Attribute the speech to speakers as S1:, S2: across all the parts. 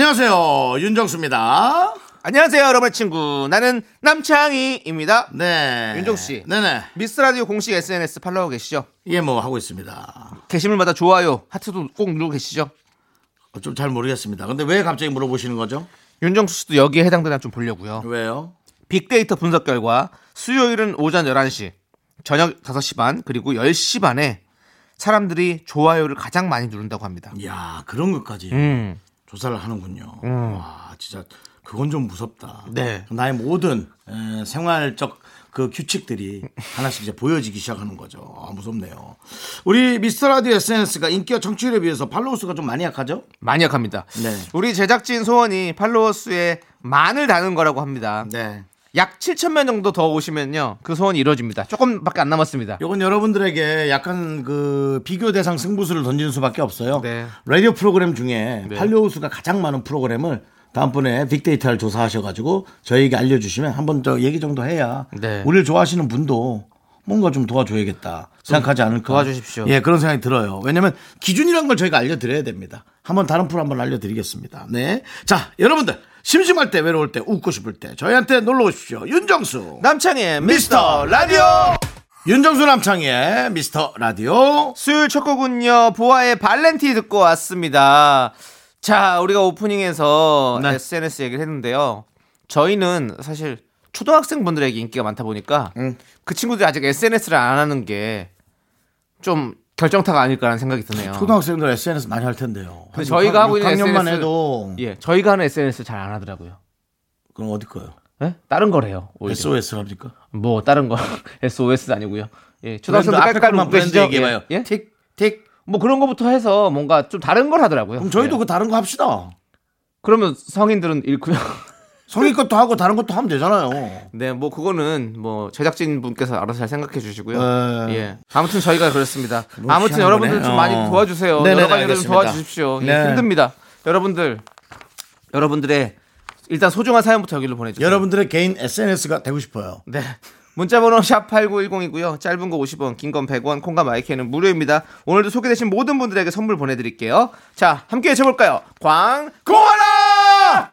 S1: 안녕하세요. 윤정수입니다.
S2: 안녕하세요, 여러분의 친구. 나는 남창희입니다.
S1: 네.
S2: 윤정수 씨.
S1: 네네.
S2: 미스 라디오 공식 SNS 팔로우 계시죠?
S1: 예, 뭐 하고 있습니다.
S2: 게시물마다 좋아요, 하트도 꼭 누르고 계시죠?
S1: 좀 잘 모르겠습니다. 근데 왜 갑자기 물어보시는 거죠?
S2: 윤정수 씨도 여기에 해당되나 좀 보려고요.
S1: 왜요?
S2: 빅데이터 분석 결과 수요일은 오전 11시, 저녁 5시 반, 그리고 10시 반에 사람들이 좋아요를 가장 많이 누른다고 합니다.
S1: 이야, 그런 것까지
S2: 음.
S1: 조사를 하는군요. 와, 진짜 그건 좀 무섭다.
S2: 네.
S1: 나의 모든 에, 생활적 그 규칙들이 하나씩 이제 보여지기 시작하는 거죠. 아, 무섭네요. 우리 미스터 라디오 SNS가 인기와 청취율에 비해서 팔로우 수가 좀 많이 약하죠?
S2: 많이 약합니다.
S1: 네.
S2: 우리 제작진 소원이 팔로워 수에 만을 다는 거라고 합니다.
S1: 네.
S2: 약 7천 명 정도 더 오시면요. 그 소원이 이루어집니다. 조금밖에 안 남았습니다.
S1: 요건 여러분들에게 약간 그 비교 대상 승부수를 던지는 수밖에 없어요.
S2: 네.
S1: 라디오 프로그램 중에
S2: 네.
S1: 팔로우 수가 가장 많은 프로그램을 다음번에 빅데이터를 조사하셔가지고 저희에게 알려주시면 한번 저 얘기 정도 해야
S2: 네.
S1: 우리를 좋아하시는 분도 뭔가 좀 도와줘야겠다 생각하지 않을까.
S2: 도와주십시오.
S1: 예, 그런 생각이 들어요. 왜냐면 기준이란 걸 저희가 알려드려야 됩니다. 한번 다른 프로 한번 알려드리겠습니다. 네. 자, 여러분들 심심할 때 외로울 때 웃고 싶을 때 저희한테 놀러 오십시오. 윤정수.
S2: 남창의
S1: 미스터 라디오 윤정수 남창희의 미스터 라디오
S2: 수요일 첫 곡은요. 보아의 발렌티 듣고 왔습니다. 자, 우리가 오프닝에서
S1: 네.
S2: SNS 얘기를 했는데요. 저희는 사실 초등학생 분들에게 인기가 많다 보니까
S1: 음.
S2: 그 친구들이 아직 SNS를 안 하는 게 좀 결정타가 아닐까라는 생각이 드네요.
S1: 초등학생들 SNS 많이 할 텐데요
S2: 근데 저희가 하고 있는
S1: 6학년만
S2: SNS
S1: 해도
S2: 예, 저희가 하는 SNS 잘 안 하더라고요.
S1: 그럼 어디 거요?
S2: 예? 다른 거래요. 오히려.
S1: SOS랍니까?
S2: 뭐 다른 거 SOS도 아니고요. 예, 초등학생들
S1: 앞에
S2: 깔깔
S1: 것만
S2: 웃고
S1: 브랜드
S2: 계시죠?
S1: 얘기해 봐요
S2: 예? 예?
S1: 틱, 틱
S2: 뭐 그런 거부터 해서 뭔가 좀 다른 걸 하더라고요.
S1: 그럼 저희도
S2: 예.
S1: 그 다른 거 합시다
S2: 그러면 성인들은 잃고요.
S1: 성인 것도 하고 다른 것도 하면 되잖아요
S2: 네, 뭐 그거는 뭐 제작진 분께서 알아서 잘 생각해 주시고요.
S1: 네.
S2: 예. 아무튼 저희가 그렇습니다.
S1: 뭐
S2: 아무튼 여러분들. 좀
S1: 어.
S2: 많이 도와주세요.
S1: 네네,
S2: 여러 가지로 좀. 도와주십시오. 예,
S1: 네.
S2: 힘듭니다. 여러분들 여러분들의 일단 소중한 사연부터 여기로 보내주세요.
S1: 여러분들의 개인 SNS가 되고 싶어요
S2: 네. 문자번호 샵 8910이고요. 짧은 거 50원, 긴 건 100원, 콩과 마이크는 무료입니다. 오늘도 소개되신 모든 분들에게 선물 보내드릴게요. 자, 함께 외쳐볼까요? 광고하라!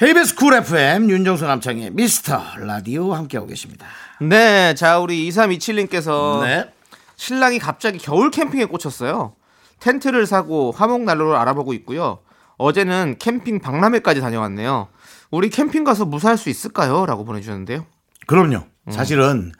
S1: KBS 쿨 FM 윤정수 남창희 미스터 라디오 함께하고 계십니다
S2: 네, 자, 우리 2327님께서
S1: 네.
S2: 신랑이 갑자기 겨울 캠핑에 꽂혔어요. 텐트를 사고 화목 난로를 알아보고 있고요. 어제는 캠핑 박람회까지 다녀왔네요. 우리 캠핑 가서 무사할 수 있을까요? 라고 보내주셨는데요.
S1: 그럼요. 사실은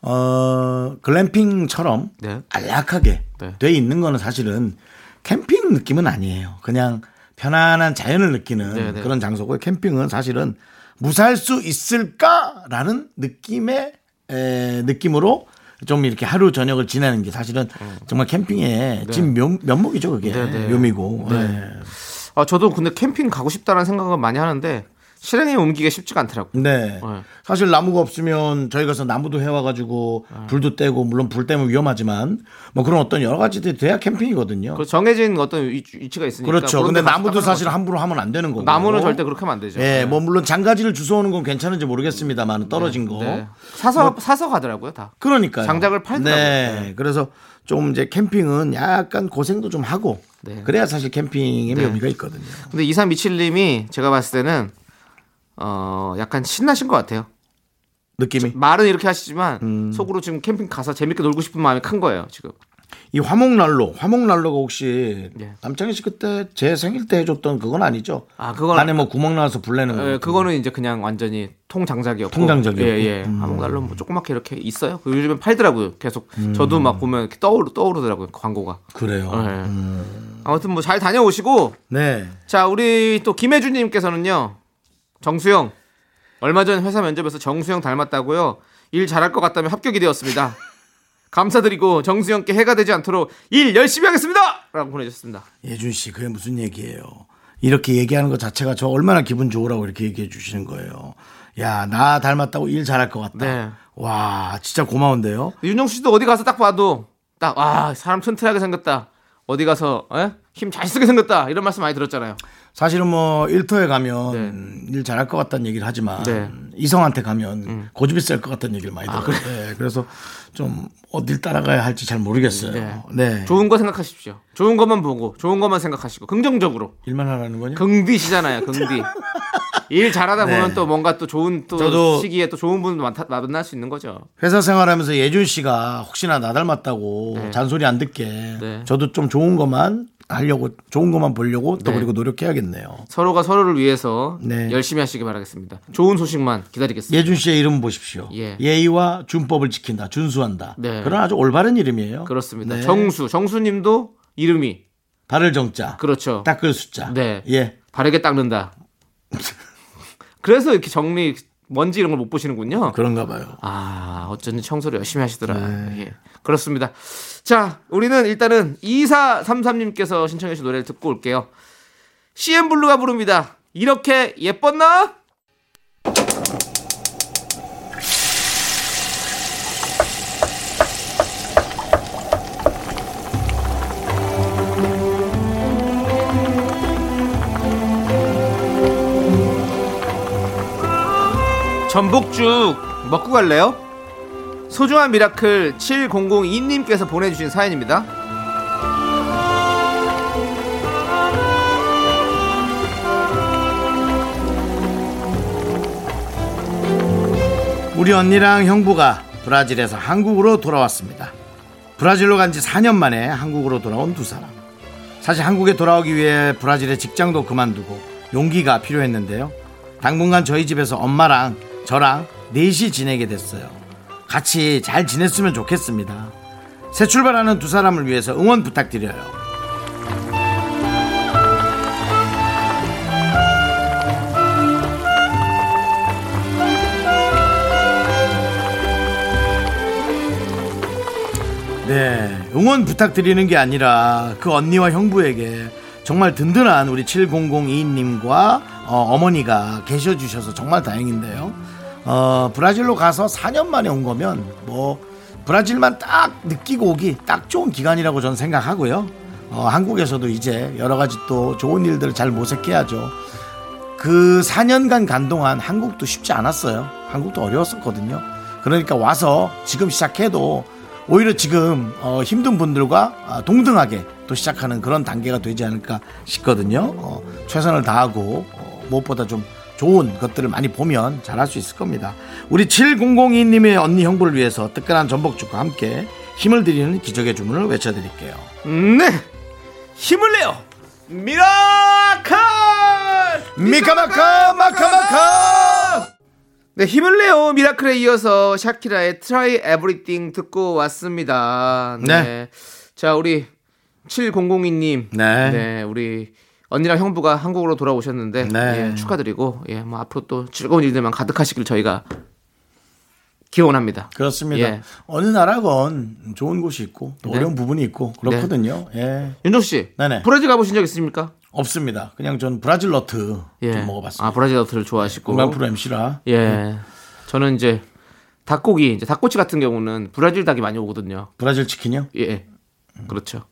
S1: 어 글램핑처럼
S2: 네.
S1: 안락하게
S2: 네.
S1: 돼 있는 거는 사실은 캠핑 느낌은 아니에요. 그냥 편안한 자연을 느끼는
S2: 네, 네.
S1: 그런 장소고요. 캠핑은 사실은 무사할 수 있을까라는 느낌의 에, 느낌으로 좀 이렇게 하루 저녁을 지내는 게 사실은 정말 캠핑의 진 면, 면목이죠. 그게
S2: 네, 네.
S1: 묘미고.
S2: 네.
S1: 네.
S2: 아, 저도 근데 캠핑 가고 싶다는 생각은 많이 하는데 실행에 옮기기가 쉽지가 않더라고요.
S1: 네.
S2: 네.
S1: 사실 나무가 없으면 저희 가서 나무도 해와가지고 불도 떼고 물론 불 때문에 위험하지만 뭐 그런 어떤 여러 가지들이 돼야 캠핑이거든요.
S2: 그 정해진 어떤 위- 위치가 있으니까.
S1: 그렇죠. 근데 나무도 사실
S2: 거죠.
S1: 함부로 하면 안 되는 거고.
S2: 나무는 절대 그렇게 하면 안 되죠.
S1: 예, 뭐 물론 장가지를 주워오는 건 괜찮은지 모르겠습니다만 떨어진 거.
S2: 네. 사서 사서 가더라고요, 다.
S1: 그러니까
S2: 장작을 팔더라고요.
S1: 네.
S2: 네.
S1: 그래서 좀 이제 캠핑은 약간 고생도 좀 하고
S2: 네.
S1: 그래야 사실 캠핑의
S2: 네.
S1: 묘미가 있거든요.
S2: 근데 2327님이 제가 봤을 때는 어 약간 신나신 것 같아요.
S1: 느낌이.
S2: 말은 이렇게 하시지만
S1: 음.
S2: 속으로 지금 캠핑 가서 재밌게 놀고 싶은 마음이 큰 거예요 지금.
S1: 이 화목난로, 화목난로가 혹시
S2: 예.
S1: 남창희 씨 그때 제 생일 때 해줬던 그건 아니죠?
S2: 아, 그건-
S1: 안에 뭐 구멍 나와서 불 내는 거.
S2: 예, 그거는 이제 그냥 완전히 통장작이었고.
S1: 통장작이었고.
S2: 예, 예.
S1: 음.
S2: 한국날로 뭐 조그맣게 이렇게 있어요. 그 요즘엔 팔더라고요. 계속. 저도 막 보면 떠오르, 떠오르더라고요. 그 광고가.
S1: 그래요.
S2: 예.
S1: 음.
S2: 아무튼 뭐 잘 다녀오시고.
S1: 네.
S2: 자, 우리 또 김혜주님께서는요. 정수영. 얼마 전 회사 면접에서 정수영 닮았다고요. 일 잘할 것 같다며 합격이 되었습니다. 감사드리고 정수영께 해가 되지 않도록 일 열심히 하겠습니다! 라고 보내주셨습니다.
S1: 예준 씨, 그게 무슨 얘기예요? 이렇게 얘기하는 것 자체가 저 얼마나 기분 좋으라고 이렇게 얘기해 주시는 거예요. 야, 나 닮았다고 일 잘할 것 같다.
S2: 네.
S1: 와, 진짜 고마운데요.
S2: 윤정수 씨도 어디 가서 딱 봐도 딱, 아, 사람 튼튼하게 생겼다. 어디 가서, 힘 잘 쓰게 생겼다. 이런 말씀 많이 들었잖아요.
S1: 사실은 뭐 일터에 가면 일 잘할 것 같다는 얘기를 하지만
S2: 네. 음.
S1: 이성한테 가면 고집이 셀 것 같다는 얘기를 많이 들어요. 네, 그래서 좀 어딜 따라가야 할지 잘 모르겠어요.
S2: 네.
S1: 네.
S2: 좋은 거 생각하십시오. 좋은 것만 보고, 좋은 것만 생각하시고, 긍정적으로.
S1: 일만 하라는 거냐?
S2: 긍디시잖아요, 긍디. 일 잘하다 보면
S1: 네.
S2: 또 뭔가 또 좋은 또 시기에 또 좋은 분 많다- 만날 수 있는 거죠.
S1: 회사 생활하면서 예준 씨가 혹시나 나 닮았다고
S2: 네.
S1: 잔소리 안 듣게
S2: 네.
S1: 저도 좀 좋은 것만 하려고 좋은 것만 보려고 또
S2: 네.
S1: 그리고 노력해야겠네요.
S2: 서로가 서로를 위해서
S1: 네.
S2: 열심히 하시기 바라겠습니다. 좋은 소식만 기다리겠습니다.
S1: 예준 씨의 이름 보십시오.
S2: 예.
S1: 예의와 준법을 지킨다, 준수한다.
S2: 네.
S1: 그런 아주 올바른 이름이에요.
S2: 그렇습니다.
S1: 네.
S2: 정수, 정수님도 이름이
S1: 발을 정자,
S2: 그렇죠.
S1: 닦을 숫자.
S2: 네.
S1: 예.
S2: 바르게 닦는다. 그래서 이렇게 정리 먼지 이런 걸 못 보시는군요.
S1: 그런가 봐요.
S2: 아, 어쩐지 청소를 열심히 하시더라.
S1: 네.
S2: 예. 그렇습니다. 자, 우리는 일단은 2433님께서 신청해 주신 노래를 듣고 올게요. CM블루가 부릅니다. 이렇게 예뻤나? 전복죽 먹고 갈래요? 소중한 미라클 7002님께서 보내주신 사연입니다.
S1: 우리 언니랑 형부가 브라질에서 한국으로 돌아왔습니다. 브라질로 간 지 4년 만에 한국으로 돌아온 두 사람. 사실 한국에 돌아오기 위해 브라질의 직장도 그만두고 용기가 필요했는데요. 당분간 저희 집에서 엄마랑 저랑 넷이 지내게 됐어요. 같이 잘 지냈으면 좋겠습니다. 새 출발하는 두 사람을 위해서 응원 부탁드려요. 네, 응원 부탁드리는 게 아니라 그 언니와 형부에게 정말 든든한 우리 7002님과 어, 머니가 계셔 주셔서 정말 다행인데요. 어, 브라질로 가서 4년 만에 온 거면 뭐 브라질만 딱 느끼고 오기 딱 좋은 기간이라고 저는 생각하고요. 어, 한국에서도 이제 여러 가지 또 좋은 일들을 잘 모색해야죠. 그 4년간 간 동안 한국도 쉽지 않았어요. 한국도 어려웠었거든요. 그러니까 와서 지금 시작해도 오히려 지금 어, 힘든 분들과 아, 동등하게 또 시작하는 그런 단계가 되지 않을까 싶거든요. 어, 최선을 다하고 어, 무엇보다 좀 좋은 것들을 많이 보면 잘할 수 있을 겁니다. 우리 7002님의 언니 형부를 위해서 뜨끈한 전복죽과 함께 힘을 드리는 기적의 주문을 외쳐드릴게요.
S2: 네! 힘을 내요! Miracle!
S1: 미카마카 마카마카
S2: 네, 힘을 내요! 미라클에 이어서 샤키라의 Try Everything 듣고 왔습니다. 네.
S1: 네.
S2: 자, 우리 7002님.
S1: 네.
S2: 우리 언니랑 형부가 한국으로 돌아오셨는데
S1: 네.
S2: 예, 축하드리고 예, 뭐 앞으로 또 즐거운 일들만 가득하시길 저희가 기원합니다.
S1: 그렇습니다.
S2: 예.
S1: 어느 나라건 좋은 곳이 있고 또
S2: 네.
S1: 어려운 부분이 있고 그렇거든요. 예.
S2: 윤정수 씨,
S1: 네네.
S2: 브라질 가보신 적 있습니까?
S1: 없습니다. 그냥 전 브라질 너트
S2: 예.
S1: 좀 먹어봤습니다.
S2: 아, 브라질 너트를 좋아하시고.
S1: 건강 프로 MC라.
S2: 예. 저는 이제 닭고기, 이제 닭꼬치 같은 경우는 브라질 닭이 많이 오거든요.
S1: 브라질 치킨이요?
S2: 예. 그렇죠.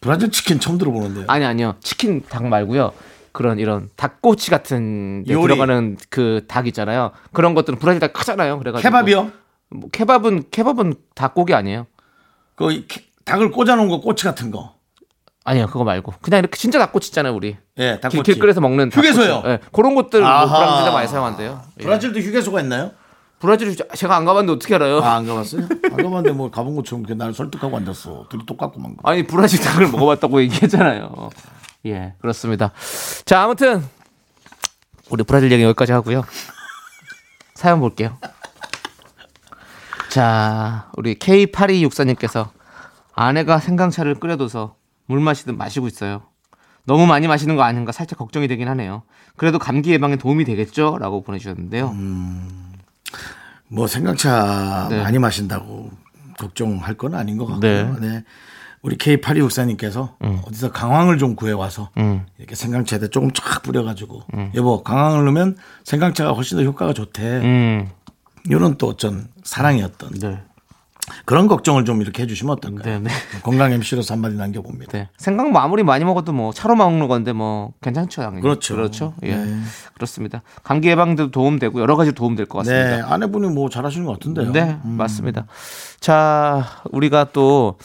S1: 브라질 치킨 처음 들어보는데요.
S2: 아니 아니요. 치킨 닭 말고요. 그런 이런 닭꼬치 같은 데
S1: 요리.
S2: 들어가는 그 닭 있잖아요. 그런 것들은 브라질 닭 크잖아요. 그래가지고
S1: 케밥이요?
S2: 뭐 케밥은 케밥은 닭고기 아니에요?
S1: 그 이- 닭을 꽂아놓은 거 꼬치 같은 거.
S2: 아니요, 그거 말고 그냥 이렇게 진짜 닭꼬치 있잖아요, 우리
S1: 예,
S2: 길,
S1: 닭꼬치.
S2: 길거리에서 먹는
S1: 휴게소요?
S2: 닭꼬치. 예, 그런 것들 뭐
S1: 아하.
S2: 브라질에 많이 사용한대요. 예.
S1: 브라질도 휴게소가 있나요?
S2: 브라질 제가 안 가봤는데 어떻게 알아요?
S1: 아, 안 가봤어요? 안 가봤는데 뭐 가본 것처럼 날 설득하고 앉았어. 둘이 똑같구만.
S2: 아니 브라질 닭을 먹어봤다고 얘기했잖아요. 예, 그렇습니다. 자, 아무튼 우리 브라질 얘기 여기까지 하고요. 사연 볼게요. 자, 우리 K8264님께서 아내가 생강차를 끓여둬서 물 마시듯 마시고 있어요. 너무 많이 마시는 거 아닌가 살짝 걱정이 되긴 하네요. 그래도 감기 예방에 도움이 되겠죠? 라고 보내주셨는데요.
S1: 뭐 생강차
S2: 네.
S1: 많이 마신다고 걱정할 건 아닌 것 같고요.
S2: 네.
S1: 네. 우리 K8264님께서 어디서 강황을 좀 구해와서
S2: 음.
S1: 이렇게 생강차에다 조금 쫙 뿌려가지고 여보 강황을 넣으면 생강차가 훨씬 더 효과가 좋대.
S2: 음,
S1: 이런 또 어떤 사랑의 어떤
S2: 네.
S1: 그런 걱정을 좀 이렇게 해주시면 어떨까요?
S2: 네, 네.
S1: 건강 MC로서 한마디 남겨봅니다.
S2: 네. 생강 뭐 아무리 많이 먹어도 뭐 차로 먹는 건데 뭐 괜찮죠, 당연히.
S1: 그렇죠.
S2: 그렇죠. 예.
S1: 네.
S2: 그렇습니다. 감기 예방도 도움되고 여러 가지 도움 될 것 같습니다.
S1: 네, 아내분이 뭐 잘하시는 것 같은데요.
S2: 네, 맞습니다. 자, 우리가 또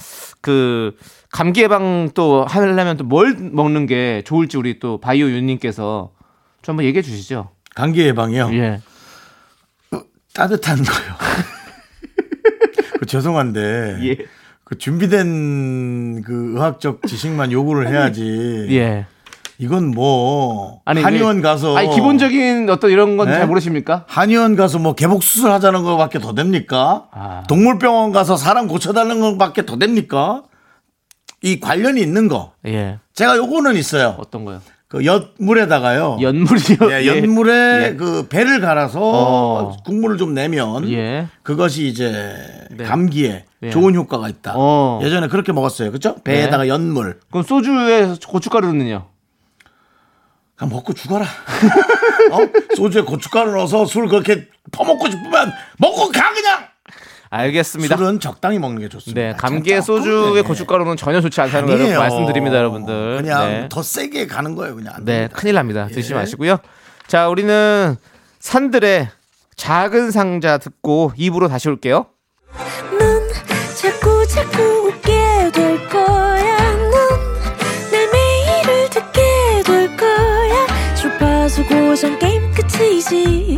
S2: 그 감기 예방 또 하려면 또 뭘 먹는 게 좋을지 우리 또 바이오 윤님께서 좀 한번 얘기해 주시죠.
S1: 감기 예방이요.
S2: 예.
S1: 따뜻한 거요. 그 죄송한데
S2: 예.
S1: 그 준비된 그 의학적 지식만 요구를 해야지.
S2: 예.
S1: 이건 뭐
S2: 아니,
S1: 한의원
S2: 왜-
S1: 가서
S2: 아니 기본적인 어떤 이런 건
S1: 네?
S2: 잘 모르십니까?
S1: 한의원 가서 뭐 개복 수술 하자는 것밖에 더 됩니까?
S2: 아.
S1: 동물병원 가서 사람 고쳐달라는 것밖에 더 됩니까? 이 관련이 있는 거.
S2: 예.
S1: 제가 요거는 있어요.
S2: 어떤 거요?
S1: 그 엿물에다가요.
S2: 연물이요.
S1: 예, 연물에
S2: 예.
S1: 그 배를 갈아서
S2: 어.
S1: 국물을 좀 내면
S2: 예.
S1: 그것이 이제
S2: 네.
S1: 감기에
S2: 예.
S1: 좋은 효과가 있다.
S2: 어.
S1: 예전에 그렇게 먹었어요. 그죠? 배에다가 연물.
S2: 그럼 소주에 고춧가루는요?
S1: 그냥 먹고 죽어라. 어? 소주에 고춧가루 넣어서 술 그렇게 퍼먹고 싶으면 먹고 가 그냥.
S2: 알겠습니다.
S1: 술은 적당히 먹는 게 좋습니다.
S2: 네, 감기에 소주에
S1: 네.
S2: 고춧가루는 전혀 좋지 않다는 걸. 말씀드립니다, 여러분들.
S1: 그냥
S2: 네.
S1: 더 세게 가는 거예요, 그냥. 안
S2: 네,
S1: 됩니다.
S2: 큰일 납니다. 드시지
S1: 예.
S2: 마시고요. 자, 우리는 산들의 작은 상자 듣고 입으로 다시 올게요.
S3: 넌 자꾸 자꾸 웃게 될 거야. 넌내 매일을 듣게 될 거야. 주파수 고정 게임 끝이지.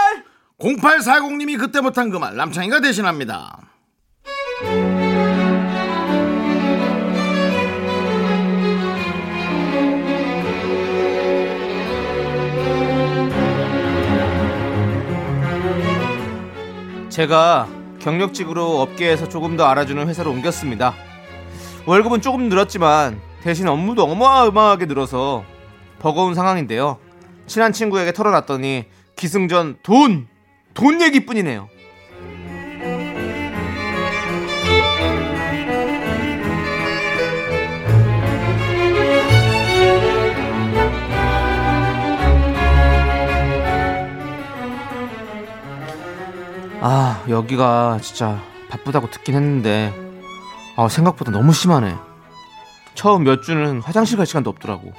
S1: 0840님이 그때 못한 그 말 남창희가 대신합니다.
S2: 제가 경력직으로 업계에서 조금 더 알아주는 회사로 옮겼습니다. 월급은 조금 늘었지만 대신 업무도 어마어마하게 늘어서 버거운 상황인데요. 친한 친구에게 털어놨더니 기승전 돈! 돈 얘기뿐이네요. 아, 여기가 진짜 바쁘다고 듣긴 했는데, 아, 생각보다 너무 심하네. 처음 몇 주는 화장실 갈 시간도 없더라고.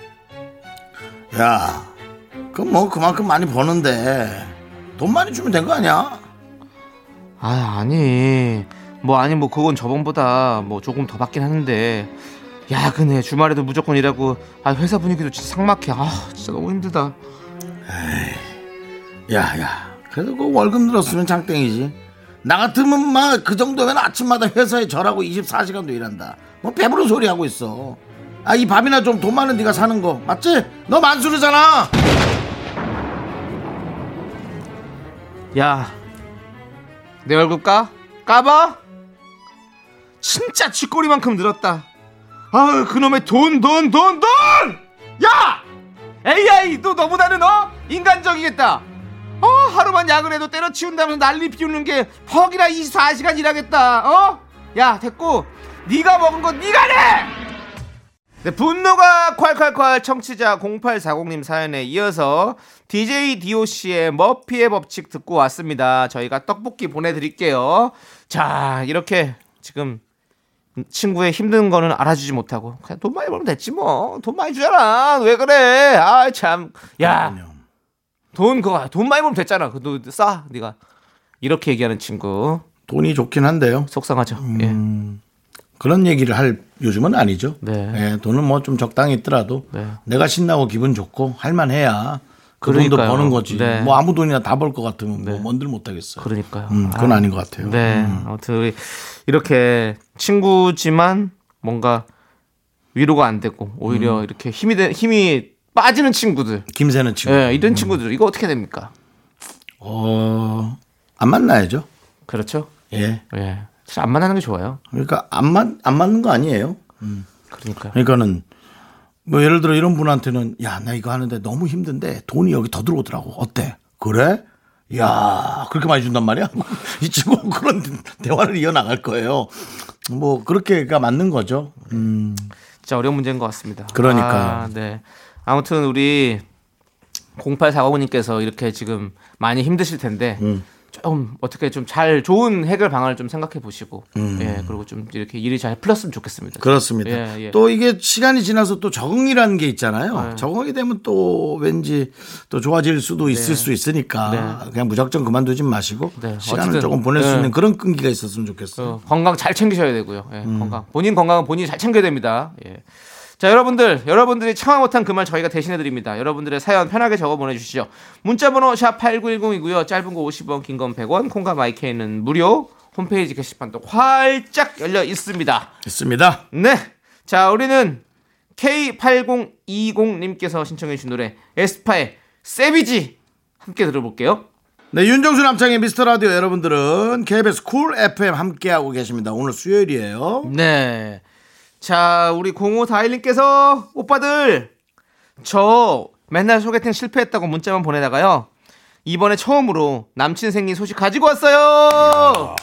S1: 야, 그 뭐 그만큼 많이 버는데 돈 많이 주면 된 거 아니야?
S2: 아, 아니. 뭐, 아니, 뭐, 그건 저번보다 뭐 조금 더 받긴 하는데, 야근해. 주말에도 무조건 일하고, 아, 회사 분위기도 진짜 삭막해. 아, 진짜 너무 힘들다.
S1: 야, 야. 그래도 그 월급 늘었으면 장땡이지. 나 같으면 막 그 정도면 아침마다 회사에 절하고 24시간도 일한다. 뭐 배부른 소리 하고 있어. 아, 이 밥이나 좀 돈 많은 네가 사는 거 맞지? 너 만수르잖아.
S2: 야, 내 월급 까? 까봐? 진짜 쥐꼬리만큼 늘었다. 아유, 그놈의 돈, 돈, 돈, 돈! 야! AI, 너 너보다는 어? 인간적이겠다. 어, 하루만 야근해도 때려치운다면서 난리 피우는 게 퍽이라 24시간 일하겠다. 어? 야, 됐고. 네가 먹은 거 네가 내! 네, 분노가 콸콸콸 청취자 0840님 사연에 이어서 DJ DOC의 머피의 법칙 듣고 왔습니다. 저희가 떡볶이 보내드릴게요. 자, 이렇게 지금 친구의 힘든 거는 알아주지 못하고 그냥 돈 많이 벌면 됐지 뭐. 돈 많이 주잖아. 왜 그래? 아, 참. 야, 돈 그거 돈 많이 벌면 됐잖아. 그너 싸, 네가. 이렇게 얘기하는 친구
S1: 돈이 좋긴 한데요.
S2: 속상하죠.
S1: 음. 그런 얘기를 할 요즘은 아니죠.
S2: 네.
S1: 예, 돈은 뭐 좀 적당히 있더라도
S2: 네.
S1: 내가 신나고 기분 좋고 할만해야 그 돈도. 버는 거지.
S2: 네.
S1: 뭐 아무 돈이나 다 벌 것 같으면 뭐
S2: 네.
S1: 뭔들 못 하겠어요.
S2: 예. 그러니까요.
S1: 음, 그건
S2: 아.
S1: 아. 닌것 같아요.
S2: 네.
S1: 음.
S2: 아무튼 이렇게 친구지만 뭔가 위로가 안 되고 오히려
S1: 음.
S2: 이렇게 힘이 되, 힘이 빠지는 친구들.
S1: 김새는 친구.
S2: 예, 이런 친구들 이거 어떻게 됩니까?
S1: 어, 안 만나야죠.
S2: 그렇죠?
S1: 예.
S2: 예. 잘안 만나는 게 좋아요.
S1: 그러니까 안, 맞, 안 맞는 거 아니에요.
S2: 그러니까요.
S1: 그러니까는 뭐 예를 들어 이런 분한테는 야, 나 이거 하는데 너무 힘든데 돈이 여기 더 들어오더라고. 어때? 그래? 야, 그렇게 많이 준단 말이야? 이 친구 그런 대화를 이어나갈 거예요. 뭐 그렇게가 맞는 거죠. 음,
S2: 진짜 어려운 문제인 것 같습니다.
S1: 그러니까요.
S2: 아, 네. 아무튼 우리 0845님께서 이렇게 지금 많이 힘드실 텐데
S1: 음.
S2: 좀 어떻게 좀 잘 좋은 해결 방안을 좀 생각해 보시고
S1: 음.
S2: 예 그리고 좀 이렇게 일이 잘 풀렸으면 좋겠습니다.
S1: 그렇습니다.
S2: 예, 예.
S1: 또 이게 시간이 지나서 또 적응이라는 게 있잖아요.
S2: 네.
S1: 적응이 되면 또 왠지 또 좋아질 수도 있을 수 있으니까 그냥 무작정 그만두지 마시고
S2: 네.
S1: 시간을
S2: 어쨌든,
S1: 조금 보낼 수
S2: 네.
S1: 있는 그런 끈기가 있었으면 좋겠어요.
S2: 어, 건강 잘 챙기셔야 되고요. 예,
S1: 음.
S2: 건강. 본인 건강은 본인이 잘 챙겨야 됩니다. 예. 자, 여러분들, 여러분들이 참아 못한 그 말 저희가 대신해 드립니다. 여러분들의 사연 편하게 적어 보내 주시죠. 문자 번호 샵 8910이고요. 짧은 거 50원, 긴 건 100원, 콩과 마이케이는 무료. 홈페이지 게시판도 활짝 열려 있습니다.
S1: 있습니다.
S2: 네. 자, 우리는 K8020님께서 신청해 주신 노래 에스파의 Savage 함께 들어볼게요.
S1: 네, 윤정수 남창희의 미스터 라디오 여러분들은 KBS 쿨 FM 함께하고 계십니다. 오늘 수요일이에요.
S2: 네. 자, 우리 0541님께서 오빠들 저 맨날 소개팅 실패했다고 문자만 보내다가요. 이번에 처음으로 남친 생긴 소식 가지고 왔어요.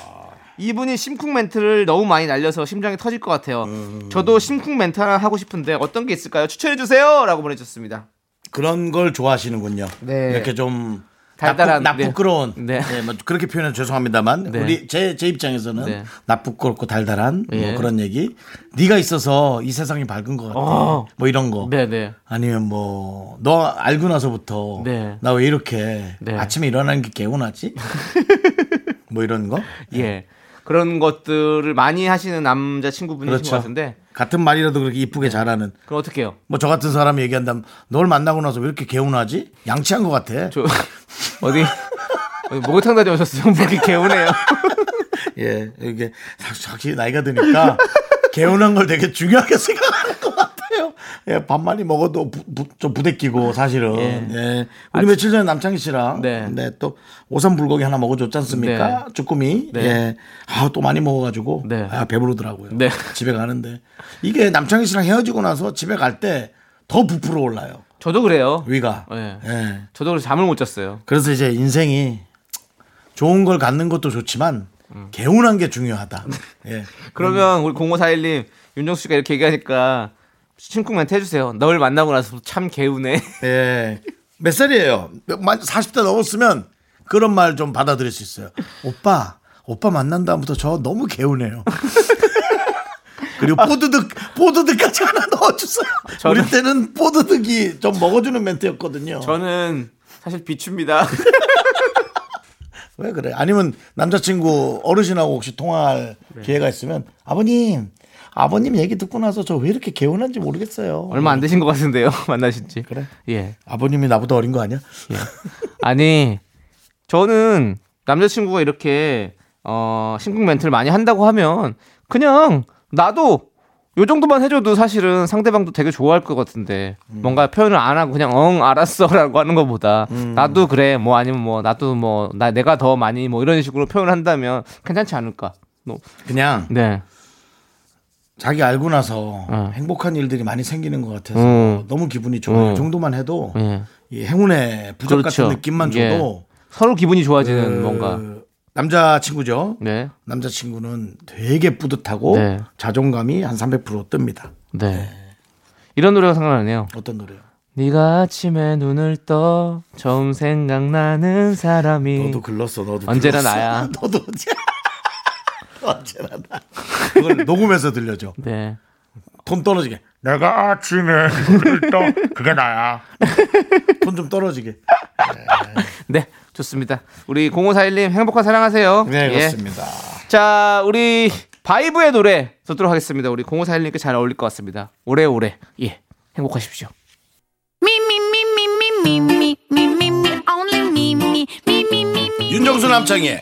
S2: 이분이 심쿵 멘트를 너무 많이 날려서 심장이 터질 것 같아요. 저도 심쿵 멘트 하나 하고 싶은데 어떤 게 있을까요? 추천해 주세요. 라고 보내주셨습니다.
S1: 그런 걸 좋아하시는군요.
S2: 네.
S1: 이렇게 좀
S2: 달달한,
S1: 나쁘, 나쁘끄러운
S2: 네.
S1: 네. 뭐 그렇게 표현은 죄송합니다만
S2: 네.
S1: 우리 제, 제 입장에서는
S2: 네.
S1: 나쁘고 달달한
S2: 예.
S1: 뭐 그런 얘기 네가 있어서 이 세상이 밝은 것 같아
S2: 어.
S1: 뭐 이런 거
S2: 네네.
S1: 아니면 뭐 너 알고 나서부터
S2: 네.
S1: 나왜 이렇게
S2: 네.
S1: 아침에 일어나는 게 개운하지 뭐 이런 거
S2: 예. 그런 것들을 많이 하시는 남자 친구분이신
S1: 그렇죠.
S2: 것 같은데
S1: 같은 말이라도 그렇게 이쁘게 잘하는
S2: 그럼 어떻게 해요?
S1: 뭐 저 같은 사람이 얘기한다면 널 만나고 나서 왜 이렇게 개운하지 양치한 것 같아
S2: 저 어디 어디 목욕탕 다녀오셨어요? 목이 개운해요.
S1: 예, 이게 확실히 나이가 드니까 개운한 걸 되게 중요하게 생각하는 것 같아요. 예, 밥 많이 먹어도 부, 부, 좀 부대끼고 사실은.
S2: 예.
S1: 예. 우리 며칠 전에 남창희 씨랑
S2: 네.
S1: 네. 또 오삼 불고기 하나 먹어줬지 않습니까? 쭈꾸미.
S2: 네.
S1: 예. 아, 또 많이 먹어가지고
S2: 네.
S1: 아, 배부르더라고요.
S2: 네.
S1: 집에 가는데 이게 남창희 씨랑 헤어지고 나서 집에 갈 때 더 부풀어 올라요.
S2: 저도 그래요.
S1: 위가.
S2: 예.
S1: 예.
S2: 저도 그래서 잠을 못 잤어요.
S1: 그래서 이제 인생이 좋은 걸 갖는 것도 좋지만 개운한 게 중요하다. 예.
S2: 그러면 우리 0541님 윤정수 씨가 이렇게 얘기하니까 심쿵 멘트 해주세요. 널 만나고 나서 참 개운해.
S1: 예. 몇 살이에요? 몇- 만- 40대 넘었으면 그런 말 좀 받아들일 수 있어요. 오빠, 오빠 만난 다음부터 저 너무 개운해요. 그리고 뽀드득, 뽀드득까지 하나 넣어주세요.
S2: 저는-
S1: 우리 때는 뽀드득이 좀 먹어주는 멘트였거든요.
S2: 저는 사실 비추입니다.
S1: 왜 그래? 아니면 남자친구 어르신하고 혹시 통화할
S2: 네.
S1: 기회가 있으면 아버님, 아버님 얘기 듣고 나서 저 왜 이렇게 개운한지 모르겠어요.
S2: 얼마 안 되신 것 같은데요. 만나신지.
S1: 그래?
S2: 예.
S1: 아버님이 나보다 어린 거 아니야?
S2: 아니 저는 남자친구가 이렇게 어 심쿵 멘트를 많이 한다고 하면 그냥 나도 요 정도만 해줘도 사실은 상대방도 되게 좋아할 것 같은데 뭔가 표현을 안 하고 그냥 엉 알았어라고 하는 것보다 나도 그래 뭐 아니면 뭐 나도 뭐 나 내가 더 많이 뭐 이런 식으로 표현을 한다면 괜찮지 않을까? 뭐,
S1: 그냥
S2: 네.
S1: 자기 알고 나서
S2: 어.
S1: 행복한 일들이 많이 생기는 것 같아서
S2: 음.
S1: 너무 기분이 좋아요.
S2: 음.
S1: 이 정도만 해도
S2: 예.
S1: 이 행운의 부적
S2: 그렇죠.
S1: 같은 느낌만
S2: 예.
S1: 줘도
S2: 서로 기분이 좋아지는
S1: 그
S2: 뭔가.
S1: 남자 친구죠.
S2: 네.
S1: 남자 친구는 되게 뿌듯하고
S2: 네.
S1: 자존감이 한 300% 뜹니다.
S2: 네. 이런 노래가 생각나네요.
S1: 어떤 노래요?
S2: 네가 아침에 눈을 떠 처음 생각나는 사람이
S1: 너도 글렀어. 너도
S2: 언제나
S1: 글렀어.
S2: 나야.
S1: 너도 언제나 나. 그걸 녹음해서 들려줘.
S2: 네.
S1: 돈 떨어지게.
S4: 내가 아침에 눈을 그게 나야.
S1: 돈 좀 떨어지게.
S2: 네, 좋습니다. 우리 0541님 행복한 사랑하세요.
S1: 네, 그렇습니다. 예.
S2: 자, 우리 바이브의 노래 듣도록 하겠습니다. 우리 0541님께 잘 어울릴 것 같습니다. 오래오래 예, 행복하십시오.
S1: 윤정수 남창희의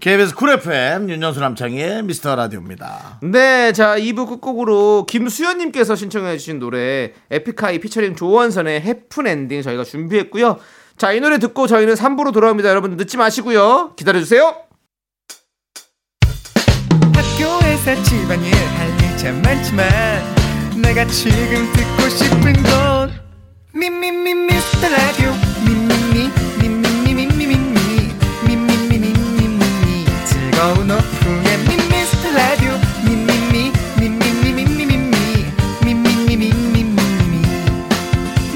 S1: KBS 쿨 FM 윤정수 남창희의 미스터 라디오입니다
S2: 네, 자 2부 끝곡으로 김수현님께서 신청해주신 노래 에픽하이 피처링 조원선의 헤픈 엔딩 저희가 준비했고요. 자 이 노래 듣고 저희는 3부로 돌아옵니다. 여러분 늦지 마시고요. 기다려주세요.
S5: 학교에서 집안일 할일참 많지만 내가 지금 듣고 싶은 건 미미미 미스터 라디오 미미미 즐거운 오후에 미스터 라디오 미미미 미미미 미미미 미 미미 미미미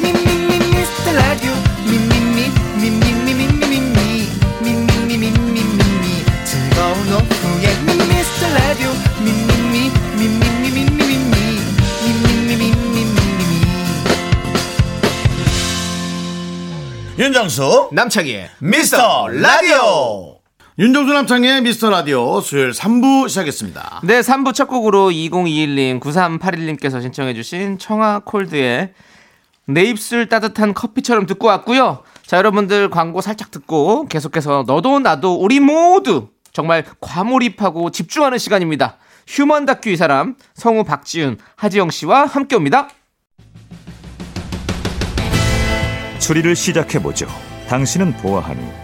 S5: 미미 미 미스터 라디오 미미미 미미미 미미미 미미미 미미미 즐거운 오후에 미스터 라디오 미미미 미미미 미미미 미미미 미미미
S1: 윤정수
S2: 남창희의
S1: 미스터 라디오 윤정수 남창의 미스터 라디오 수요일 3부 시작했습니다
S2: 네 3부 첫 곡으로 2021님 9381님께서 신청해주신 청아 콜드의 내 입술 따뜻한 커피처럼 듣고 왔고요. 자 여러분들 광고 살짝 듣고 계속해서 너도 나도 우리 모두 정말 과몰입하고 집중하는 시간입니다. 휴먼 다큐 이 사람 성우 박지윤 하지영 씨와 함께 옵니다.
S6: 추리를 시작해 보죠. 당신은 보아하니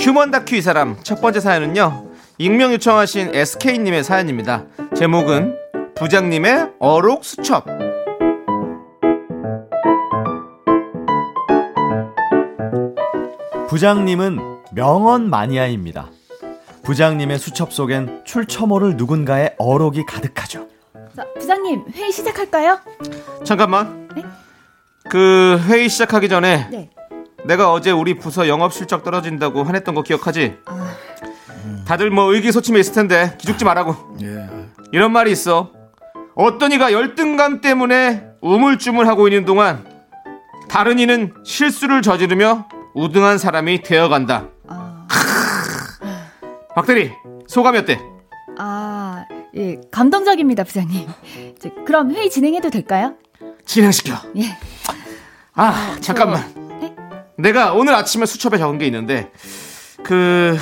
S2: 휴먼 다큐 이 사람 첫 번째 사연은요. 익명 요청하신 SK님의 사연입니다. 제목은 부장님의 어록 수첩.
S7: 부장님은 명언 마니아입니다. 부장님의 수첩 속엔 출처모를 누군가의 어록이 가득하죠.
S8: 자, 부장님 회의 시작할까요?
S2: 잠깐만.
S8: 네?
S2: 그 회의 시작하기 전에
S8: 네.
S2: 내가 어제 우리 부서 영업 실적 떨어진다고 화냈던 거 기억하지?
S8: 아.
S2: 다들 뭐 의기소침해 있을 텐데 기죽지 말라고.
S1: 예.
S2: 이런 말이 있어. 어떤 이가 열등감 때문에 우물쭈물하고 있는 동안 다른 이는 실수를 저지르며 우등한 사람이 되어간다.
S8: 아,
S2: 박대리 소감이 어때?
S8: 아, 예, 감동적입니다, 부장님. 그럼 회의 진행해도 될까요?
S2: 진행시켜.
S8: 예.
S2: 아 잠깐만.
S8: 네?
S2: 내가 오늘 아침에 수첩에 적은 게 있는데 그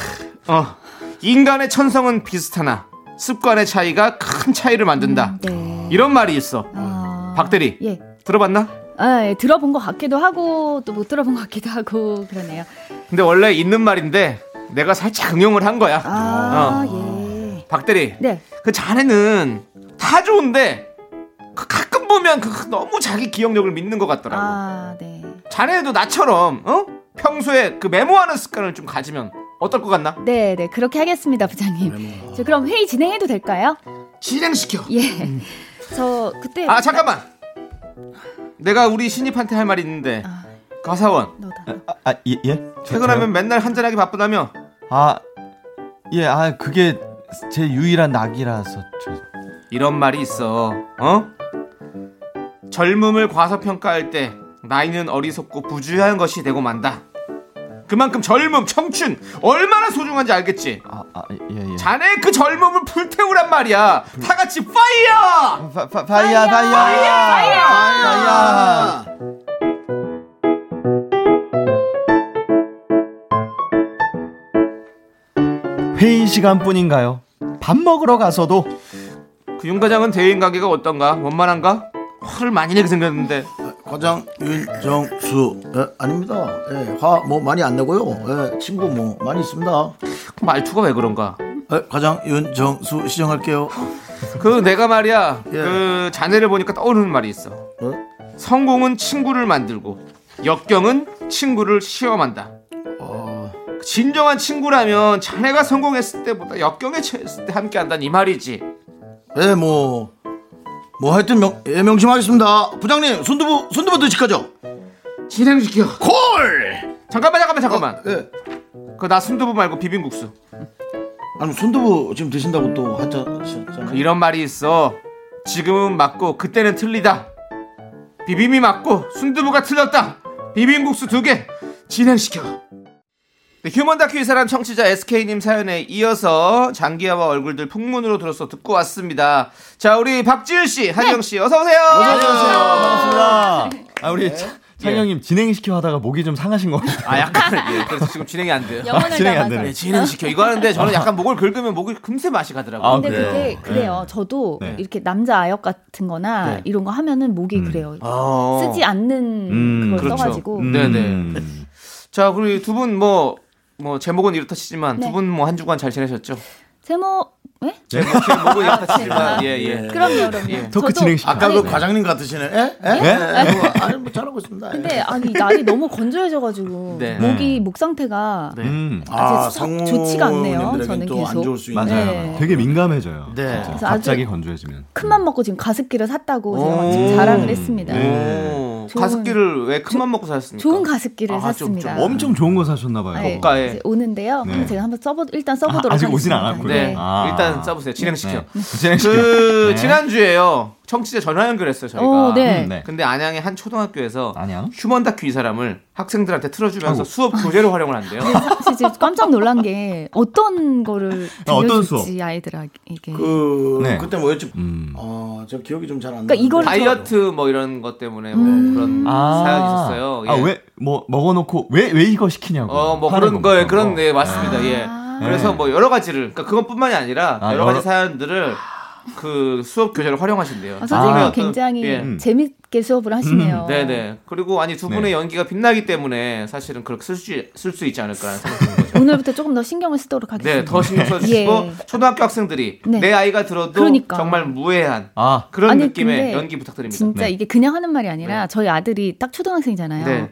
S2: 어, 인간의 천성은 비슷하나 습관의 차이가 큰 차이를 만든다.
S8: 네.
S2: 이런 말이 있어.
S8: 아,
S2: 박대리
S8: 예.
S2: 들어봤나?
S8: 아, 예, 들어본 것 같기도 하고 또 못 들어본 것 같기도 하고 그러네요.
S2: 근데 원래 있는 말인데 내가 살짝 응용을 한 거야.
S8: 아,
S2: 어.
S8: 예.
S2: 박대리.
S8: 네.
S2: 그 자네는 다 좋은데 그 가끔 보면 그 너무 자기 기억력을 믿는 것 같더라고.
S8: 아, 네.
S2: 자네도 나처럼 어? 평소에 그 메모하는 습관을 좀 가지면 어떨 것 같나?
S8: 네, 네. 그렇게 하겠습니다, 부장님. 저 그럼 회의 진행해도 될까요?
S2: 진행시켜.
S8: 예. 저 그때
S2: 아 잠깐만. 내가 우리 신입한테 할 말이 있는데
S8: 아.
S2: 가사원
S8: 너다.
S7: 아, 예, 예? 저-
S2: 퇴근하면 맨날 한잔하기 바쁘다며
S7: 아, 예, 아, 그게 제 유일한 낙이라서 저
S2: 이런 말이 있어. 어? 젊음을 과소평가할 때 나이는 어리석고 부주의한 것이 되고 만다. 그만큼 젊음, 청춘 얼마나 소중한지 알겠지?
S7: 아, 아, 예, 예.
S2: 자네 그 젊음을 불태우란 말이야. 다 같이 Fire!
S7: 파, 파, fire, 파이야, 파이야, 파이야. 회의 시간뿐인가요? 밥 먹으러 가서도
S2: 그 윤 과장은 대인 관계가 어떤가? 원만한가? 화를 많이 내게 생겼는데
S1: 과장 윤정수 예, 아닙니다. 예, 화 뭐 많이 안 내고요. 예, 친구 뭐 많이 있습니다.
S2: 그 말투가 왜 그런가?
S1: 예, 과장 윤정수 시정할게요.
S2: 그 내가 말이야
S1: 예.
S2: 그 자네를 보니까 떠오르는 말이 있어.
S1: 어?
S2: 성공은 친구를 만들고 역경은 친구를 시험한다.
S1: 어,
S2: 진정한 친구라면 자네가 성공했을 때보다 역경에 처했을 때 함께한다는 이 말이지.
S1: 예, 뭐, 뭐 하여튼 명, 예, 명심하겠습니다. 부장님, 손두부, 손두부 드실까죠?
S2: 진행시켜.
S1: 콜!
S2: 잠깐만 잠깐만 잠깐만.
S1: 예.
S2: 그나 순두부 말고 비빔국수.
S1: 아니, 손두부 지금 드신다고 또 하셨잖아요.
S2: 이런 말이 있어. 지금은 맞고 그때는 틀리다. 비빔이 맞고 순두부가 틀렸다. 비빔국수 두 개 진행시켜. 네, 휴먼 다큐 이 사람 청취자 SK님 사연에 이어서 장기하와 얼굴들 풍문으로 들어서 듣고 왔습니다. 자, 우리 박지윤 씨, 한영 씨, 어서 오세요.
S7: 반갑습니다. 아, 우리 창영님 진행시켜 하다가 목이 좀 상하신 것 같아요.
S2: 아, 약간 예, 그래서 지금 진행이 안 돼요.
S8: 영혼을
S7: 진행이 안. 되네.
S2: 네, 진행시켜. 이거 하는데 저는 약간 목을 긁으면 목이 금세 맛이 가더라고요.
S7: 아,
S8: 근데
S7: 그래요?
S8: 그게 그래요. 저도
S7: 네.
S8: 이렇게 남자 아역 같은 거나
S2: 네.
S8: 이런 거 하면은 목이 그래요.
S2: 어.
S8: 쓰지 않는
S7: 음,
S8: 그걸
S2: 그렇죠.
S8: 써가지고.
S2: 음. 네네.
S7: 음.
S2: 자, 그리고 두분 뭐, 뭐, 제목은 이렇다 치지만
S8: 네.
S2: 두분 뭐 한 주간 잘 지내셨죠?
S8: 제목, 예?
S2: 제목, 제목은 이렇다 치지만, 예, 예.
S8: 그럼요, 그럼요.
S2: 예.
S7: 토크
S8: 저도-
S7: 진행시켜.
S1: 아까 그 과장님 같으시네. 예? 예?
S7: 예?
S1: 예, 뭐, 아니, 뭐 잘하고 있습니다. 예.
S8: 근데 아니 날이 너무 건조해져가지고
S2: 네.
S8: 목이 목 상태가
S2: 네.
S7: 음.
S1: 아,
S8: 아직 썩 좋지가 않네요.
S1: 성우님들에겐
S8: 저는 계속.
S1: 좋을 수 있는.
S7: 맞아요.
S8: 네.
S7: 되게 민감해져요.
S1: 네.
S8: 그래서
S7: 갑자기 건조해지면.
S8: 큰맘 먹고 지금 가습기를 샀다고 제가
S2: 오.
S8: 지금 자랑을 했습니다.
S2: 오,
S8: 좋은-
S2: 가습기를 왜 큰맘 먹고 사셨습니까?
S8: 좋은 가습기를
S2: 아, 좀-
S8: 샀습니다.
S2: 좀
S7: 엄청 좋은 거 사셨나 봐요.
S8: 네,
S2: 고가에.
S8: 오는데요.
S7: 네.
S8: 제가 한번 써보 일단 써보도록
S7: 아, 아직
S8: 하겠습니다.
S7: 오진 않았고요.
S2: 네,
S7: 아.
S2: 일단 써보세요. 진행시켜.
S7: 네. 진행시켜.
S2: 그
S7: 네.
S2: 지난 주에요. 청취자 전화 연결했어요 저희가.
S8: 오, 네.
S7: 음, 네.
S2: 근데 안양의 한 초등학교에서
S7: 안양?
S2: 휴먼 다큐 이 사람을 학생들한테 틀어주면서
S7: 아이고.
S2: 수업 교재로 활용을 한대요.
S8: 사실 지금 깜짝 놀란 게 어떤 거를
S7: 아, 어떤
S8: 들려줄지 아이들에게.
S1: 그,
S7: 네.
S1: 그때 뭐였지?
S7: 음.
S1: 어, 저 기억이 좀 잘 안 나.
S8: 그러니까 이걸
S2: 다이어트 뭐 이런 것 때문에 뭐
S8: 음.
S2: 그런 사연이 있었어요. 예.
S7: 아, 왜, 뭐, 먹어놓고, 왜, 왜 이거 시키냐고.
S2: 어, 뭐
S7: 하는
S2: 그런
S7: 거,
S2: 거에
S7: 그런.
S2: 네 맞습니다. 예.
S8: 아.
S2: 그래서 뭐 여러 가지를 그러니까 그것뿐만이 아니라
S7: 아,
S2: 여러 가지
S7: 여러-
S2: 사연들을 그 수업 교재를 활용하신대요.
S8: 아, 선생님이
S2: 어떤-
S8: 굉장히
S2: 예.
S7: 음.
S8: 재밌게 수업을 하시네요.
S2: 네네. 그리고 아니 두 분의
S7: 네.
S2: 연기가 빛나기 때문에 사실은 그렇게 쓸수쓸수 있지 않을까라는 생각이 드는 거죠.
S8: 오늘부터 조금 더 신경을 쓰도록 하겠습니다.
S2: 네, 더 신경 써주시고
S8: 예.
S2: 초등학교 학생들이
S8: 네.
S2: 내 아이가 들어도
S8: 그러니까.
S2: 정말 무해한
S7: 아,
S2: 그런
S8: 아니,
S2: 느낌의 연기 부탁드립니다.
S8: 진짜
S7: 네.
S8: 이게 그냥 하는 말이 아니라
S2: 네.
S8: 저희 아들이 딱 초등학생이잖아요.
S2: 네.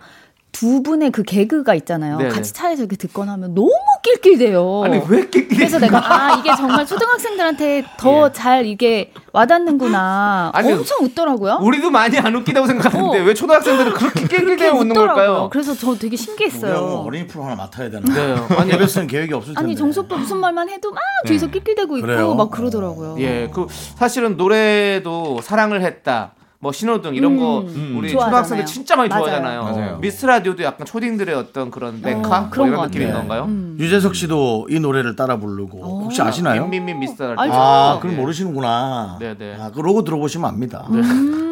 S8: 두 분의 그 개그가 있잖아요.
S2: 네,
S8: 같이
S2: 네.
S8: 차에서 이렇게 듣거나 하면 너무 낄낄대요.
S2: 아니 왜 끼끼?
S8: 그래서 내가 아 이게 정말 초등학생들한테 더잘 이게 와닿는구나.
S2: 아니,
S8: 엄청 웃더라고요.
S2: 우리도 많이 안 웃기다고 생각하는데
S8: 어.
S2: 왜 초등학생들은 그렇게 낄낄대고 웃는. 걸까요?
S8: 그래서 저 되게 신기했어요.
S1: 뭐 어린이 프로 하나 맡아야 되나?
S2: 네.
S1: 아니, 예배스는 계획이 없을 텐데.
S8: 아니 정수 오빠 무슨 말만 해도 막 뒤에서 낄낄대고 있고
S1: 그래요?
S8: 막 그러더라고요.
S2: 예, 그 사실은 노래도 사랑을 했다. 뭐 신호등 이런 거
S8: 음,
S2: 우리
S8: 좋아하잖아요.
S2: 초등학생들 진짜 많이
S8: 맞아요.
S2: 좋아하잖아요.
S7: 맞아요.
S2: 미스 라디오도 약간 초딩들의 어떤 그런 메카 뭐
S8: 그런
S2: 이런
S8: 것
S2: 느낌인
S8: 같아요.
S2: 건가요?
S8: 음.
S1: 유재석 씨도 이 노래를 따라 부르고 혹시 아시나요?
S2: 민민 미스 라디오.
S1: 아, 그럼
S2: 예.
S1: 모르시는구나.
S2: 네, 네.
S1: 아, 그 로고 들어보시면 압니다.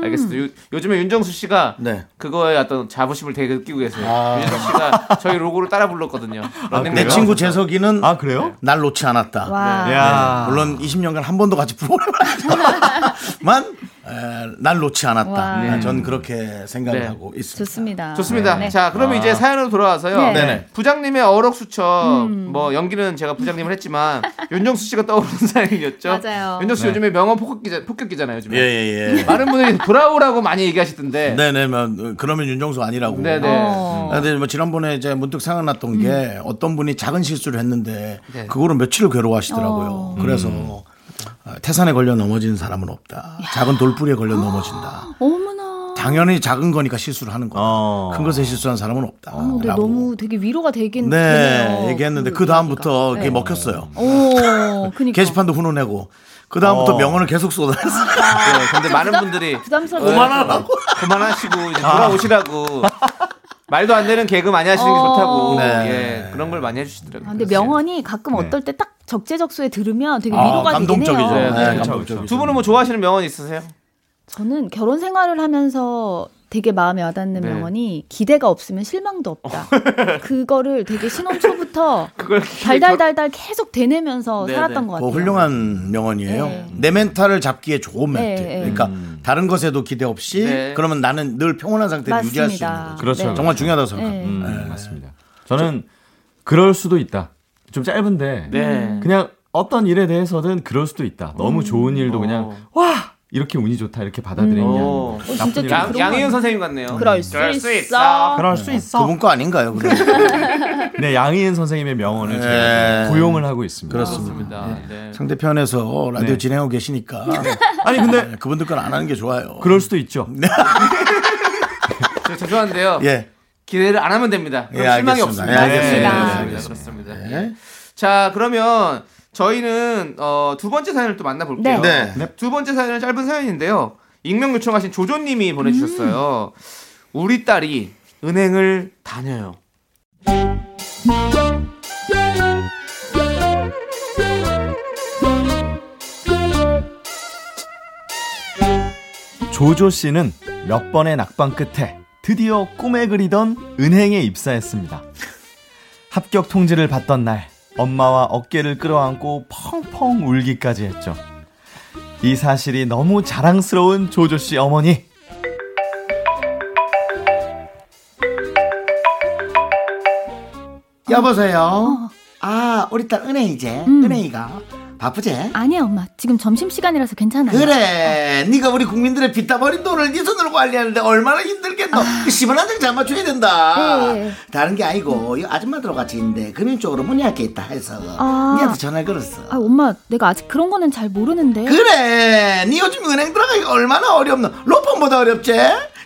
S2: 알겠습니다. 요, 요즘에 윤정수 씨가
S1: 네.
S2: 그거에 어떤 자부심을 되게 느끼고 계세요.
S1: 아.
S2: 윤정수 씨가 저희 로고를 따라 불렀거든요. 런닝맨.
S1: 내 친구 재석이는
S7: 아, 그래요?
S1: 날 놓지 않았다.
S8: 와.
S7: 야
S1: 물론 20년간 한 번도 같이 하지만 에, 날 놓지 않았다.
S8: 와.
S1: 아, 전 그렇게 생각을
S2: 네.
S1: 하고 있습니다.
S8: 좋습니다.
S2: 좋습니다.
S8: 네.
S2: 자, 그러면 이제 사연으로 돌아와서요.
S8: 네.
S2: 부장님의 어록수첩,
S8: 음.
S2: 뭐 연기는 제가 부장님을 했지만 윤정수 씨가 떠오르는 사연이었죠.
S8: 맞아요.
S2: 윤정수 씨 요즘에 명언 폭격기자, 폭격기잖아요. 요즘에.
S1: 예, 예, 예.
S2: 많은 분들이 돌아오라고 많이 얘기하시던데.
S1: 네네, 뭐, 그러면 윤정수 아니라고.
S2: 네네.
S8: 어.
S1: 아, 근데 뭐 지난번에 이제 문득 생각났던 게 어떤 분이 작은 실수를 했는데
S2: 네.
S1: 그거로 며칠을 괴로워하시더라고요.
S8: 어.
S1: 그래서 아, 태산에 걸려 넘어지는 사람은 없다. 작은 돌뿌리에 걸려 넘어진다.
S8: 어머나.
S1: 당연히 작은 거니까 실수를 하는 거다.
S7: 어.
S1: 큰 것에 실수한 사람은 없다.
S8: 어, 네. 너무 되게 위로가 되긴
S1: 네,
S8: 되네요.
S1: 얘기했는데 그 다음부터 그게
S8: 네.
S1: 먹혔어요.
S8: 오, 그니까.
S1: 게시판도 훈훈하고 그 다음부터
S7: 어.
S1: 명언을 계속 쏟아냈어요.
S2: 네, 근데 많은
S8: 부담-
S2: 분들이.
S1: 그만하라고.
S2: 그만하시고 이제 돌아오시라고. 말도 안 되는 개그 많이 하시는 게
S8: 어.
S2: 좋다고.
S1: 네.
S2: 예, 그런 걸 많이 해주시더라고요.
S8: 아, 근데 명언이 가끔 어떨 때 딱 적재적소에 들으면 되게 위로가
S1: 아,
S8: 되긴 해요.
S1: 감동적이죠.
S2: 네,
S1: 네, 감동적이죠.
S2: 두 분은 뭐 좋아하시는 명언 있으세요?
S8: 저는 결혼 생활을 하면서 되게 마음에 와닿는
S2: 네.
S8: 명언이 기대가 없으면 실망도 없다. 그거를 되게 신혼 초부터
S2: 그걸
S8: 달달달달 계속 되뇌면서
S2: 네,
S8: 살았던
S2: 네.
S8: 것 같아요.
S1: 훌륭한 명언이에요.
S8: 네.
S1: 내 멘탈을 잡기에 좋은 멘트.
S8: 네, 네.
S1: 그러니까 다른 것에도 기대 없이
S2: 네.
S1: 그러면 나는 늘 평온한 상태를 유지할 수 있는
S8: 맞습니다.
S1: 거죠.
S7: 그렇죠.
S8: 네.
S1: 정말 중요하다고 생각합니다.
S8: 네.
S7: 음, 맞습니다. 저는 그럴 수도 있다. 좀 짧은데
S2: 네.
S7: 그냥 어떤 일에 대해서든 그럴 수도 있다. 너무 좋은 일도 그냥
S2: 어.
S7: 와 이렇게 운이 좋다 이렇게 받아들이는 게
S2: 어.
S8: 어,
S7: 나쁜
S8: 진짜
S2: 양, 양희은
S8: 건-
S2: 선생님 같네요.
S8: 그럴 수
S2: 그럴 수
S8: 있어.
S7: 그럴 수 있어.
S1: 그분 거 아닌가요?
S7: 네, 양희은 선생님의 명언을
S1: 네.
S7: 제가 고용을 하고 있습니다.
S1: 그렇습니다.
S2: 그렇습니다. 네.
S1: 상대편에서 라디오
S7: 네.
S1: 진행하고 계시니까
S7: 아니 근데
S1: 그분들 건 안 하는 게 좋아요.
S7: 그럴 수도 있죠.
S2: 저 죄송한데요.
S1: 예.
S2: 기대를 안 하면 됩니다. 그럼
S1: 예,
S2: 실망이
S1: 알겠습니다.
S2: 없습니다.
S1: 예, 알겠습니다.
S2: 네,
S8: 알겠습니다.
S2: 그렇습니다. 그렇습니다.
S1: 네.
S2: 예. 자, 그러면 저희는 어, 두 번째 사연을 또 만나볼게요.
S1: 네.
S2: 두 번째 사연은 짧은 사연인데요. 익명 요청하신 조조님이 보내주셨어요. 우리 딸이 은행을 다녀요.
S7: 조조 씨는 몇 번의 낙방 끝에 드디어 꿈에 그리던 은행에 입사했습니다. 합격 통지를 받던 날 엄마와 어깨를 끌어안고 펑펑 울기까지 했죠. 이 사실이 너무 자랑스러운 조조 씨 어머니.
S1: 여보세요. 아, 우리 딸 은행이제.
S8: 음.
S1: 은행이가 바쁘제?
S8: 아니야 엄마 지금 점심 시간이라서 괜찮아요.
S1: 그래, 네가 우리 국민들의 빚다 버린 돈을 네 손으로 관리하는데 얼마나 힘들겠노. 그 10원 한 장 잡아줘야 된다.
S8: 네.
S1: 다른 게 아니고 이 아줌마들하고 같이 있는데 금융 쪽으로 문의할 게 있다 해서
S8: 아.
S1: 니한테 전화를 걸었어.
S8: 아 엄마 내가 아직 그런 거는 잘 모르는데.
S1: 그래, 네 요즘 은행 들어가기가 얼마나 어렵노. 로펌보다 어렵지?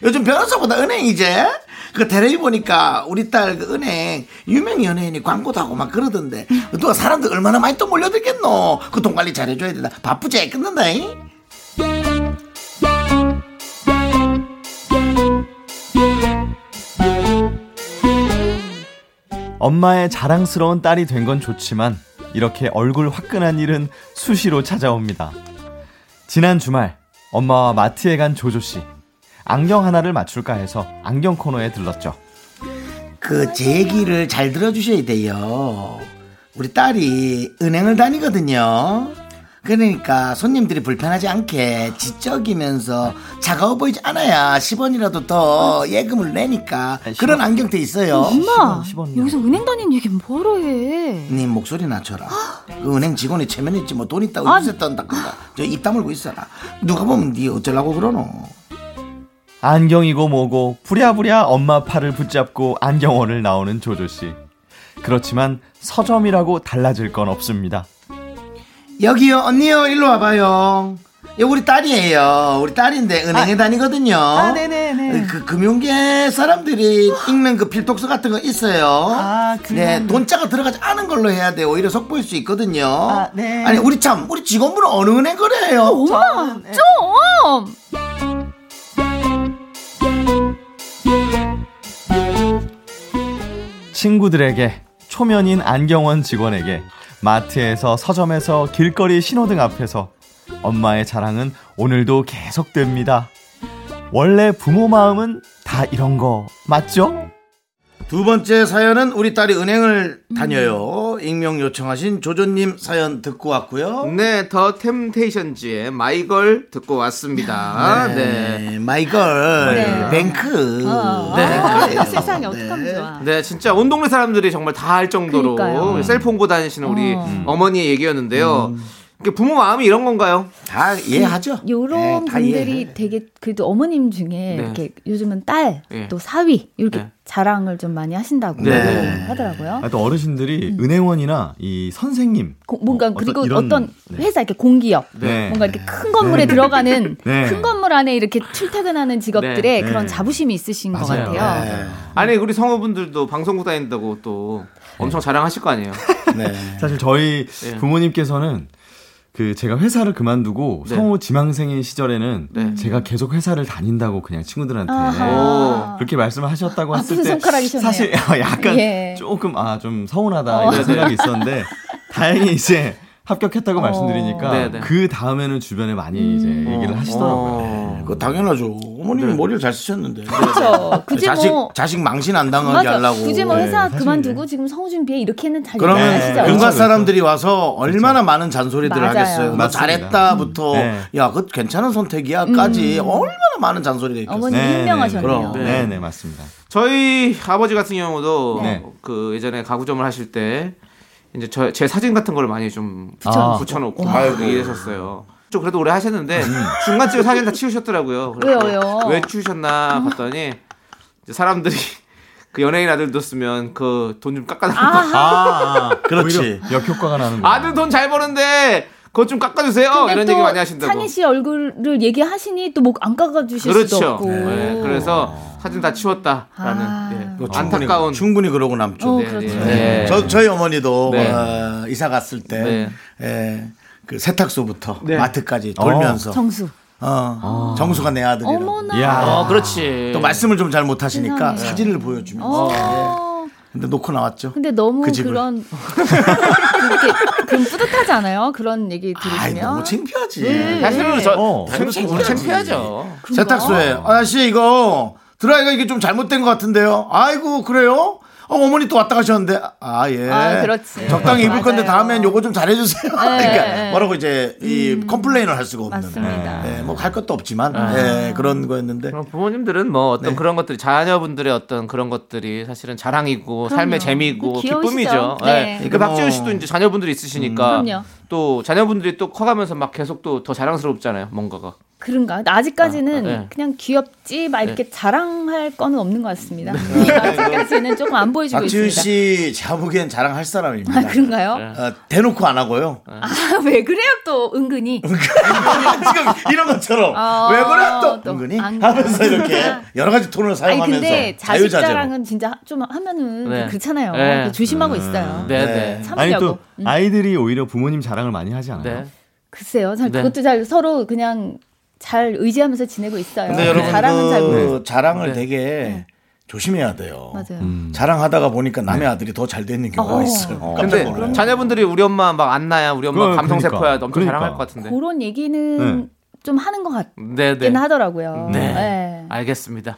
S1: 요즘 변호사보다 은행이제? 그 텔레비 보니까 우리 딸 그 은행 유명 연예인이 광고도 하고 막 그러던데 또 사람들 얼마나 많이 또 몰려들겠노 그 돈 관리 잘해줘야 된다 바쁘지 끊는다잉
S7: 엄마의 자랑스러운 딸이 된 건 좋지만 이렇게 얼굴 화끈한 일은 수시로 찾아옵니다. 지난 주말 엄마와 마트에 간 조조 씨. 안경 하나를 맞출까 해서 안경 코너에 들렀죠.
S1: 그 제 얘기를 잘 들어주셔야 돼요 우리 딸이 은행을 다니거든요 그러니까 손님들이 불편하지 않게 지적이면서 차가워 보이지 않아야 10원이라도 더 예금을 내니까 그런 안경도 있어요
S8: 엄마
S7: 10원, 10원.
S8: 여기서 은행 다니는 얘기 뭐하러 해?
S1: 님 목소리 낮춰라. 그 은행 직원이 체면 있지 뭐 돈 있다고
S8: 아.
S1: 입새 떤다든가 저입 다물고 있어라. 누가 보면 니 어쩌려고 그러노.
S7: 안경이고 뭐고 부랴부랴 엄마 팔을 붙잡고 안경원을 나오는 조조 씨. 그렇지만 서점이라고 달라질 건 없습니다.
S1: 여기요 언니요 일로 와봐요. 여기 우리 딸이에요. 우리 딸인데 은행에 다니거든요.
S7: 아, 네네네.
S1: 그 금융계 사람들이 읽는 그 필독서 같은 거 있어요.
S7: 아, 그건-
S1: 네, 돈자가 들어가지 않은 걸로 해야 돼. 오히려 속보일 수 있거든요.
S7: 아, 네.
S1: 아니 우리 참 우리 직원분은 어느 은행 그래요?
S8: 엄마 좀.
S7: 친구들에게 초면인 안경원 직원에게 마트에서 서점에서 길거리 신호등 앞에서 엄마의 자랑은 오늘도 계속됩니다. 원래 부모 마음은 다 이런 거 맞죠?
S1: 두 번째 사연은 우리 딸이 은행을 다녀요. 익명 요청하신 조조님 사연 듣고 왔고요.
S2: 네, 더 템테이션즈의 마이걸 듣고 왔습니다. 네.
S1: 네, 마이걸
S8: 네.
S1: 뱅크.
S8: 어,
S1: 네.
S8: 아, 세상에 어떡하면 좋아.
S2: 네, 진짜 온 동네 사람들이 정말 다 할 정도로
S8: 그러니까요.
S2: 셀폰 보고 다니시는 우리
S8: 어.
S2: 어머니의 얘기였는데요. 이게 부모 마음이 이런 건가요?
S1: 다 이해하죠.
S8: 요런
S1: 네, 다
S8: 분들이
S1: 이해해.
S8: 되게 그래도 어머님 중에
S2: 네.
S8: 이렇게 요즘은 딸,
S2: 예.
S8: 또 사위 이렇게
S2: 네.
S8: 자랑을 좀 많이 하신다고
S2: 네.
S8: 하더라고요.
S7: 아, 또 어르신들이 은행원이나 이 선생님
S8: 고- 뭔가
S7: 어,
S8: 그리고
S7: 이런-
S8: 어떤
S7: 네.
S8: 회사 이렇게 공기업
S7: 네.
S8: 뭔가 이렇게 큰 건물에 들어가는
S7: 네.
S8: 큰 건물 안에 이렇게 출퇴근하는 직업들의
S7: 네.
S8: 그런
S7: 네.
S8: 자부심이 있으신 것
S7: 맞아요.
S8: 같아요.
S1: 네.
S2: 아니, 우리 성우분들도 방송국 다닌다고 또 엄청 자랑하실 거 아니에요.
S1: 네.
S7: 사실 저희
S2: 예.
S7: 부모님께서는 그 제가 회사를 그만두고
S2: 네.
S7: 성우 지망생인 시절에는
S2: 네.
S7: 제가 계속 회사를 다닌다고 그냥 친구들한테
S8: 아하.
S7: 그렇게 말씀을 하셨다고
S8: 아픈
S7: 했을 때
S8: 손가락이셨네요.
S7: 사실 약간
S8: 예.
S7: 조금 아 좀 서운하다
S8: 어.
S7: 이런 생각이 있었는데 다행히 이제 합격했다고
S8: 어.
S7: 말씀드리니까
S2: 네, 네.
S7: 그 다음에는 주변에 많이 이제
S8: 음.
S7: 얘기를
S2: 어.
S7: 하시더라고요.
S1: 그거 당연하죠. 어머님이
S2: 네.
S1: 머리를 잘 쓰셨는데.
S8: 그렇죠. 굳이
S1: 자식
S8: 뭐
S1: 자식 망신 안 당하게
S8: 맞아.
S1: 하려고.
S8: 굳이 뭐
S7: 네,
S8: 회사
S7: 사실
S8: 그만두고 지금 성우 준비해 이렇게는 잘
S1: 그러면
S8: 얘기하시죠.
S7: 그렇죠,
S1: 온갖
S7: 그렇죠.
S1: 사람들이 와서 얼마나 많은 잔소리들을
S8: 맞아요.
S1: 하겠어요. 너
S7: 맞습니다.
S1: 잘했다부터
S7: 네.
S1: 야, 그거 괜찮은 선택이야까지 얼마나 많은 잔소리가 있겠어요.
S8: 음. 어머니 현명하셨네요.
S1: 그럼.
S7: 네, 네, 맞습니다.
S2: 저희 아버지 같은 경우도
S7: 네.
S2: 그 예전에 가구점을 하실 때 이제 저, 제 사진 같은 걸 많이 좀
S7: 아.
S2: 붙여놓고 막 이러셨어요. 좀 그래도 오래 하셨는데 중간쯤에 사진 다 치우셨더라고요.
S8: 왜요, 왜요?
S2: 왜 치우셨나 봤더니 이제 사람들이 그 연예인 아들 뒀으면 그 돈 좀 깎아달라고.
S7: 아,
S1: 그렇지.
S7: 오히려 역효과가 나는 거.
S2: 아들 돈 잘 버는데 그거 좀 깎아주세요.
S8: 근데
S2: 이런
S8: 또
S2: 얘기 많이 하신다고.
S8: 창희 씨 얼굴을 얘기하시니 또 목 안 깎아주실 수도
S2: 그렇죠.
S8: 없고.
S2: 네, 그래서 사진 다 치웠다라는
S8: 아.
S2: 예.
S1: 그거 충분히,
S2: 안타까운
S1: 충분히 그러고 남죠.
S8: 어,
S2: 네,
S8: 그렇죠.
S2: 네.
S1: 네. 저, 저희 어머니도
S2: 네.
S1: 어, 이사 갔을 때,
S2: 네.
S1: 예, 그 세탁소부터
S2: 네.
S1: 마트까지 돌면서,
S8: 정수.
S1: 어, 정수가 내 아들이라고.
S8: 어머나.
S7: 이야.
S2: 어, 그렇지.
S1: 또 말씀을 좀 잘 못하시니까. 사진을 보여주면서. 예.
S8: 어.
S1: 근데 놓고 나왔죠.
S8: 근데 너무
S1: 그.
S8: 그런 그렇게 뿌듯하지 않아요? 그런 얘기
S1: 아이,
S8: 들으시면.
S1: 너무 창피하지.
S8: 네.
S2: 사실은 저
S7: 어,
S2: 우리 창피하죠.
S1: 세탁소에 아저씨 이거 드라이가 이게 좀 잘못된 것 같은데요. 아이고 그래요? 어, 어머니 또 왔다 가셨는데 아 예.
S8: 아, 그렇지.
S1: 적당히 입을 건데. 다음엔 요거 좀 잘해주세요.
S8: 네,
S1: 그러니까
S8: 네.
S1: 뭐라고 이제 이 컴플레인을 할 수가 없는.
S8: 맞습니다.
S1: 예, 뭐할 것도 없지만 예, 그런 거였는데.
S2: 부모님들은 뭐 어떤 그런 것들이 자녀분들의 어떤 그런 것들이 사실은 자랑이고 삶의 재미고? 기쁨이죠.
S8: 네.
S2: 예. 그 박지훈 씨도 이제 자녀분들이 있으시니까
S8: 그럼요.
S2: 또 자녀분들이 또 커가면서 막 계속 또 더 자랑스럽잖아요. 뭔가가.
S8: 그런가? 아직까지는
S2: 아, 네.
S8: 그냥 귀엽지 막 이렇게 자랑할 거는 없는 것 같습니다. 아직까지는 조금 안 보여주고 있습니다.
S1: 씨 제가 보기엔 자랑할 사람입니다.
S8: 아, 그런가요?
S1: 어, 대놓고 안 하고요.
S8: 아, 왜 그래요 또 은근히?
S1: 지금 이런 것처럼
S8: 어,
S1: 왜 그래
S8: 또또
S1: 은근히
S8: 안
S1: 하면서. 이렇게 여러 가지 톤을
S8: 아니
S1: 사용하면서
S8: 근데 자식. 자랑은 진짜 좀 하면은
S2: 네.
S8: 그렇잖아요.
S2: 네.
S8: 그 조심하고 있어요.
S2: 네,
S1: 네.
S2: 네.
S7: 아니. 또 아이들이 오히려 부모님 자랑을 많이 하지 않아요?
S2: 네.
S8: 글쎄요. 잘
S2: 네.
S8: 그것도 잘 서로 그냥 잘 의지하면서 지내고 있어요.
S1: 근데 여러분
S8: 자랑은 잘
S1: 그. 자랑을
S2: 네.
S1: 되게 조심해야 돼요.
S8: 맞아요.
S7: 음.
S1: 자랑하다가 보니까 남의 아들이 더 잘 되는 경우가
S8: 어.
S1: 있어요.
S7: 어.
S2: 근데
S1: 놀라요.
S2: 자녀분들이 우리 엄마 막 안나야 우리 엄마
S7: 그,
S2: 감성
S7: 그러니까.
S2: 세포야 엄청
S7: 그러니까.
S2: 자랑할 것 같은데.
S8: 그런 얘기는
S7: 네.
S8: 좀 하는 것 같긴
S2: 네, 네.
S8: 하더라고요.
S2: 네.
S8: 네.
S2: 알겠습니다.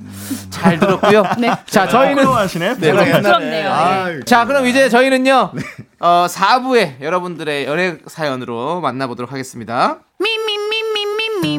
S2: 잘 들었고요.
S8: 네.
S2: 자, 저희는.
S1: 제가 옛날에
S8: 부끄럽네요.
S1: 아유,
S2: 자, 그럼 이제 저희는요. 어, 4부에 여러분들의 연애 사연으로 만나보도록 하겠습니다.
S3: Me,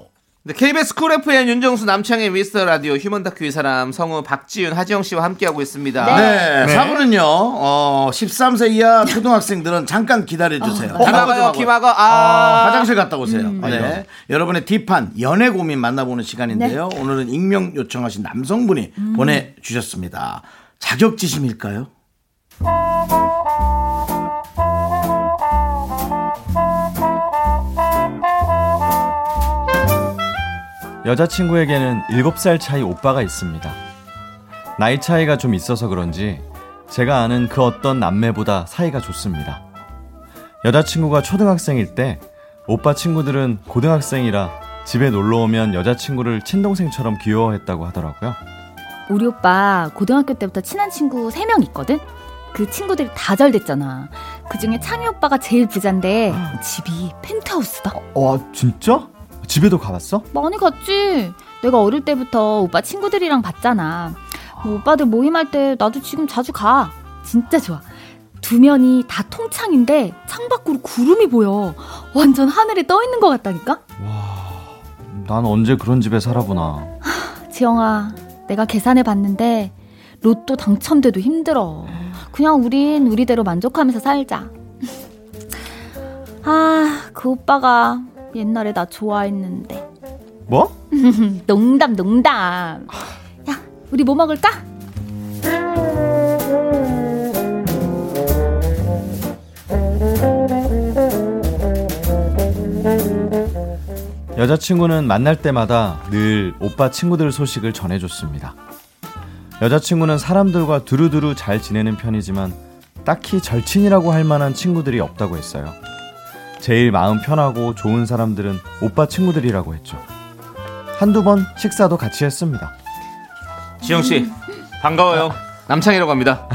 S2: 네, KBS 쿨 FM 윤정수 남창희의 미스터 라디오 휴먼 다큐 이 사람 성우 박지윤 하지영 씨와 함께하고 있습니다.
S1: 네,
S7: 네.
S1: 사부는요. 어, 13세 이하 초등학생들은 잠깐 기다려 주세요.
S2: 귀 막어요, 귀 막어. 아,
S1: 화장실 갔다 오세요. 네. 여러분의 deep한 연애 고민 만나보는 시간인데요. 오늘은 익명 요청하신 남성분이 보내 주셨습니다. 자격지심일까요?
S7: 여자친구에게는 7살 차이 오빠가 있습니다. 나이 차이가 좀 있어서 그런지 제가 아는 그 어떤 남매보다 사이가 좋습니다. 여자친구가 초등학생일 때 오빠 친구들은 고등학생이라 집에 놀러 오면 여자친구를 친동생처럼 귀여워했다고 하더라고요.
S8: 우리 오빠 고등학교 때부터 친한 친구 3명 있거든? 그 친구들이 다 잘 됐잖아. 그 중에 창희 오빠가 제일 부잔데 집이 펜트하우스다.
S7: 와, 진짜? 집에도 가봤어?
S8: 많이 갔지. 내가 어릴 때부터 오빠 친구들이랑 봤잖아. 뭐 오빠들 모임할 때 나도 지금 자주 가. 진짜 좋아. 두 면이 다 통창인데 창 밖으로 구름이 보여. 완전 하늘에 떠 있는 것 같다니까?
S7: 난 언제 그런 집에 살아보나.
S8: 지영아, 내가 계산해 봤는데 로또 당첨돼도 힘들어. 그냥 우린 우리대로 만족하면서 살자. 아, 그 오빠가 옛날에 나 좋아했는데.
S7: 뭐?
S8: 농담, 농담. 야, 우리 뭐 먹을까?
S7: 여자친구는 만날 때마다 늘 오빠 친구들 소식을 전해줬습니다. 여자친구는 사람들과 두루두루 잘 지내는 편이지만 딱히 절친이라고 할 만한 친구들이 없다고 했어요. 제일 마음 편하고 좋은 사람들은 오빠 친구들이라고 했죠. 한두 번 식사도 같이 했습니다.
S2: 지영 씨 반가워요. 남창이라고 합니다.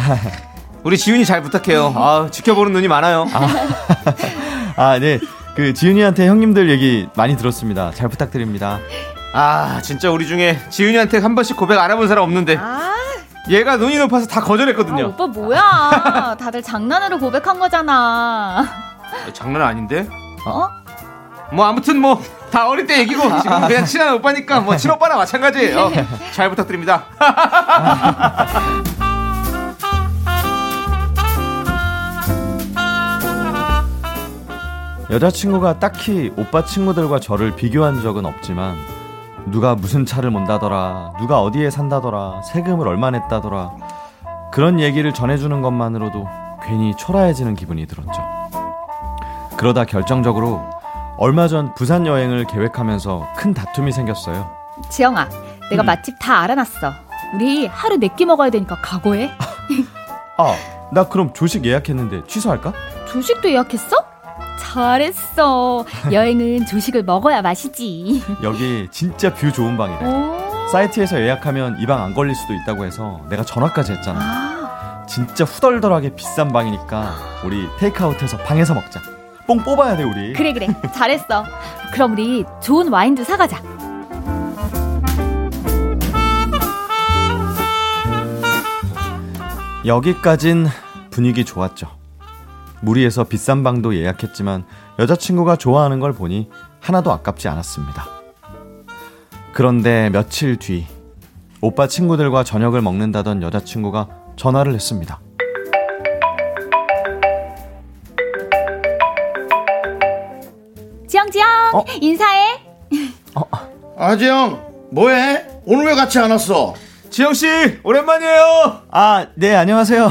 S2: 우리 지윤이 잘 부탁해요. 아, 지켜보는 눈이 많아요.
S7: 아, 네. 그 지윤이한테 형님들 얘기 많이 들었습니다. 잘 부탁드립니다.
S2: 아, 진짜 우리 중에 지윤이한테 한 번씩 고백 안 해본 사람 없는데
S8: 아,
S2: 얘가 눈이 높아서 다
S8: 아,
S2: 거절했거든요.
S8: 오빠 뭐야? 다들 장난으로 고백한 거잖아.
S2: 장난 아닌데?
S8: 어?
S2: 뭐 아무튼 뭐 다 어릴 때 얘기고 지금 그냥 친한 오빠니까 뭐 친오빠나 마찬가지예요. 잘 부탁드립니다.
S7: 여자친구가 딱히 오빠 친구들과 저를 비교한 적은 없지만 누가 무슨 차를 몬다더라 누가 어디에 산다더라 세금을 얼마 냈다더라 그런 얘기를 전해주는 것만으로도 괜히 초라해지는 기분이 들었죠 그러다 결정적으로 얼마 전 부산 여행을 계획하면서 큰 다툼이 생겼어요
S8: 지영아, 내가
S7: 음.
S8: 맛집 다 알아놨어. 우리 하루 네 끼 먹어야 되니까 각오해.
S7: 아 나 그럼 조식 예약했는데 취소할까?
S8: 조식도 예약했어? 잘했어. 여행은 조식을 먹어야 맛이지.
S7: 여기 진짜 view 좋은 방이래
S8: 오.
S7: 사이트에서 예약하면 이 방 안 걸릴 수도 있다고 해서 내가 전화까지 했잖아
S8: 아,
S7: 진짜 후덜덜하게 비싼 방이니까 우리 테이크아웃해서 방에서 먹자. 뽕 뽑아야 돼 우리.
S8: 그래 그래. 잘했어. 그럼 우리 좋은 와인도 사가자.
S7: 여기까진 분위기 좋았죠. 무리해서 비싼 방도 예약했지만 여자친구가 좋아하는 걸 보니 하나도 아깝지 않았습니다. 그런데 며칠 뒤 오빠 친구들과 저녁을 먹는다던 여자친구가 전화를 했습니다. 어?
S8: 인사해.
S1: 아지영 뭐해? 오늘 왜 같이 안 왔어?
S2: 지영 씨 오랜만이에요.
S7: 아, 네, 안녕하세요.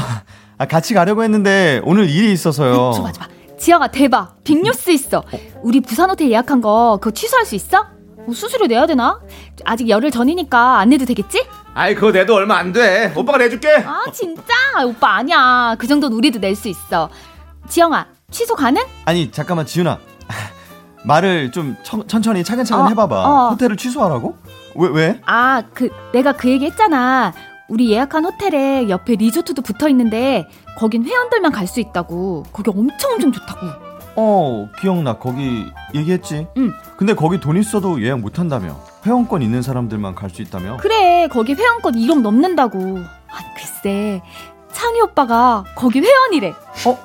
S7: 아, 같이 가려고 했는데 오늘 일이 있어서요.
S8: 좋아 좋아. 지영아 대박. 빅뉴스 있어. 우리 부산 호텔 예약한 거 그거 취소할 수 있어? 뭐 수수료 내야 되나? 아직 열흘 전이니까 안 내도 되겠지?
S2: 아이 그거 내도 얼마 안 돼. 오빠가 내줄게.
S8: 아 진짜? 오빠 아니야. 그 정도는 우리도 낼 수 있어. 지영아 취소 가능?
S7: 아니, 잠깐만, 지윤아. 말을 좀 천, 천히 차근차근
S8: 어,
S7: 해봐봐.
S8: 어.
S7: 호텔을 취소하라고? 왜, 왜?
S8: 아, 그 내가 그 얘기 했잖아. 우리 예약한 호텔에 옆에 리조트도 붙어 있는데 거긴 회원들만 갈 수 있다고. 거기 엄청 엄청 좋다고.
S7: 어, 기억나. 거기 얘기했지.
S8: 응.
S7: 근데 거기 돈 있어도 예약 못 한다며. 회원권 있는 사람들만 갈 수 있다며.
S8: 그래, 거기 회원권 1억 넘는다고. 아, 글쎄. 창희 오빠가 거기 회원이래.
S7: 어?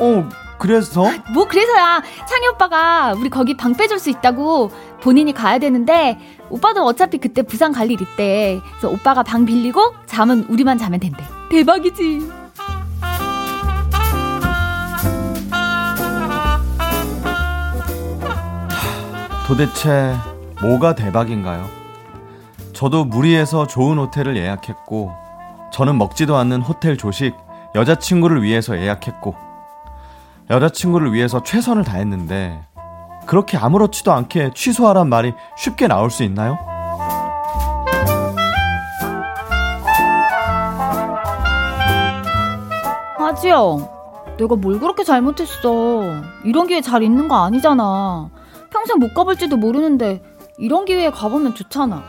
S7: 어, 그래서?
S8: 뭐 그래서야 창희 오빠가 우리 거기 방 빼줄 수 있다고 본인이 가야 되는데 오빠도 어차피 그때 부산 갈 일 있대. 그래서 오빠가 방 빌리고 잠은 우리만 자면 된대. 대박이지.
S7: 도대체 뭐가 대박인가요? 저도 무리해서 좋은 호텔을 예약했고, 저는 먹지도 않는 호텔 조식 여자친구를 위해서 예약했고, 여자친구를 위해서 최선을 다했는데, 그렇게 아무렇지도 않게 취소하란 말이 쉽게 나올 수 있나요?
S8: 하지영, 내가 뭘 그렇게 잘못했어. 이런 기회 잘 있는 거 아니잖아. 평생 못 가볼지도 모르는데 이런 기회에 가보면 좋잖아.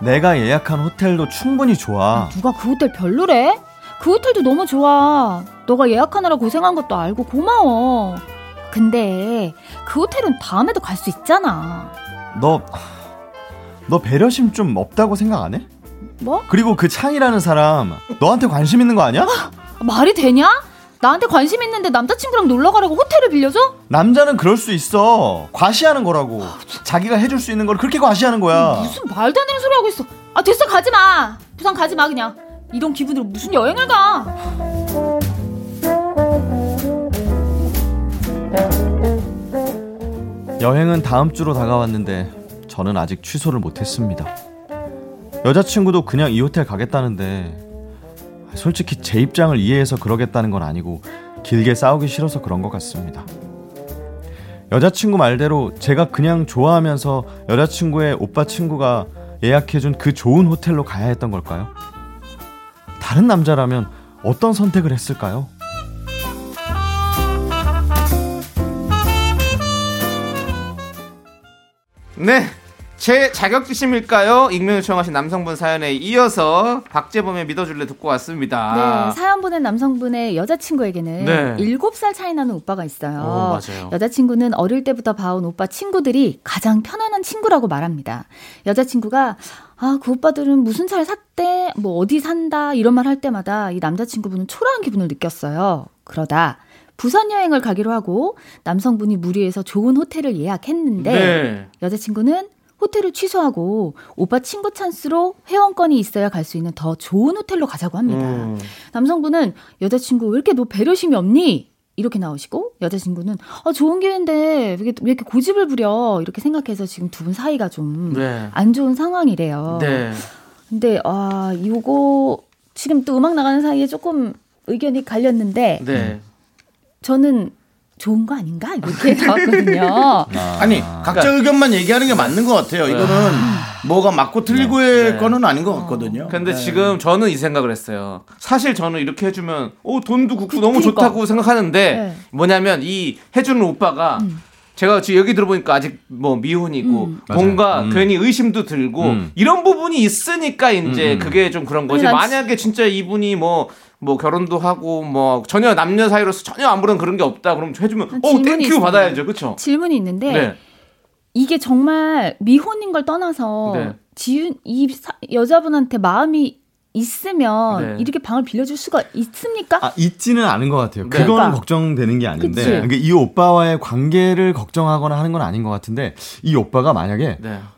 S7: 내가 예약한 호텔도 충분히 좋아.
S8: 누가 그 호텔 별로래? 그 호텔도 너무 좋아. 너가 예약하느라 고생한 것도 알고 고마워. 근데 그 호텔은 다음에도 갈 수 있잖아.
S7: 너, 너 배려심 좀 없다고 생각 안 해?
S8: 뭐?
S7: 그리고 그 창이라는 사람 너한테 관심 있는 거 아니야?
S8: 말이 되냐? 나한테 관심 있는데 남자친구랑 놀러 가라고 호텔을 빌려줘?
S7: 남자는 그럴 수 있어. 과시하는 거라고. 자기가 해줄 수 있는 걸 그렇게 과시하는 거야.
S8: 무슨 말도 안 되는 소리 하고 있어. 아 됐어 가지 마. 부산 가지 마 그냥. 이런 기분으로 무슨 여행을 가?
S7: 여행은 다음 주로 다가왔는데 저는 아직 취소를 못했습니다. 여자친구도 그냥 이 호텔 가겠다는데 솔직히 제 입장을 이해해서 그러겠다는 건 아니고 길게 싸우기 싫어서 그런 것 같습니다. 여자친구 말대로 제가 그냥 좋아하면서 여자친구의 오빠 친구가 예약해준 그 좋은 호텔로 가야 했던 걸까요? 다른 남자라면 어떤 선택을 했을까요?
S2: 네. 제 자격지심일까요? 익명 요청하신 남성분 사연에 이어서 박재범의 믿어줄래 듣고 왔습니다.
S8: 네, 사연 보낸 남성분의 여자친구에게는
S2: 네.
S8: 7살 차이 나는 오빠가 있어요.
S2: 오, 맞아요.
S8: 여자친구는 어릴 때부터 봐온 오빠 친구들이 가장 편안한 친구라고 말합니다. 여자친구가 아, 그 오빠들은 무슨 차를 샀대? 뭐 어디 산다? 이런 말 할 때마다 이 남자친구분은 초라한 기분을 느꼈어요. 그러다 부산 여행을 가기로 하고 남성분이 무리해서 좋은 호텔을 예약했는데
S2: 네.
S8: 여자친구는 호텔을 취소하고 오빠 친구 찬스로 회원권이 있어야 갈 수 있는 더 좋은 호텔로 가자고 합니다.
S2: 음.
S8: 남성분은 여자친구 왜 이렇게 너 배려심이 없니? 이렇게 나오시고 여자친구는 아, 좋은 기회인데 왜 이렇게, 고집을 부려 이렇게 생각해서 지금 두 분 사이가 좀안
S2: 네.
S8: 좋은 상황이래요.
S2: 네.
S8: 근데 아 이거 지금 또 음악 나가는 사이에 조금 의견이 갈렸는데
S2: 네.
S8: 저는 좋은 거 아닌가 이렇게 나왔거든요.
S1: 아 니 각자 의견만 얘기하는 게 맞는 것 같아요. 이거는 뭐가 맞고 틀리고의
S2: 네.
S1: 거는 아닌 것 같거든요.
S2: 근데
S1: 네.
S2: 지금 저는 이 생각을 했어요. 사실 저는 이렇게 해주면 오 돈도 굳고 너무
S8: 그러니까.
S2: 좋다고 생각하는데
S8: 네.
S2: 뭐냐면 이 해주는 오빠가 제가 지금 여기 들어보니까 아직 뭐 미혼이고
S8: 음.
S2: 뭔가.
S7: 음.
S2: 괜히 의심도 들고
S7: 음.
S2: 이런 부분이 있으니까 이제
S7: 음, 음.
S2: 그게 좀 그런 거지.
S8: 난
S2: 만약에 진짜 이분이 뭐 뭐 결혼도 하고 뭐 전혀 남녀 사이로서 전혀 아무런 그런 게 없다 그럼 해주면
S8: 난
S2: 어
S8: thank you.
S2: 받아야죠, 그렇죠?
S8: 질문이 있는데
S2: 네.
S8: 이게 정말 미혼인 걸 떠나서
S2: 네.
S8: 지윤 이 사- 여자분한테 마음이 있으면
S2: 네.
S8: 이렇게 방을 빌려줄 수가 있습니까?
S7: 아, 있지는 않은 것 같아요.
S2: 네.
S7: 그건
S8: 그러니까.
S7: 걱정되는 게 아닌데. 그러니까 이 오빠와의 관계를 걱정하거나 하는 건 아닌 것 같은데, 이 오빠가 만약에
S2: 네.
S7: 딱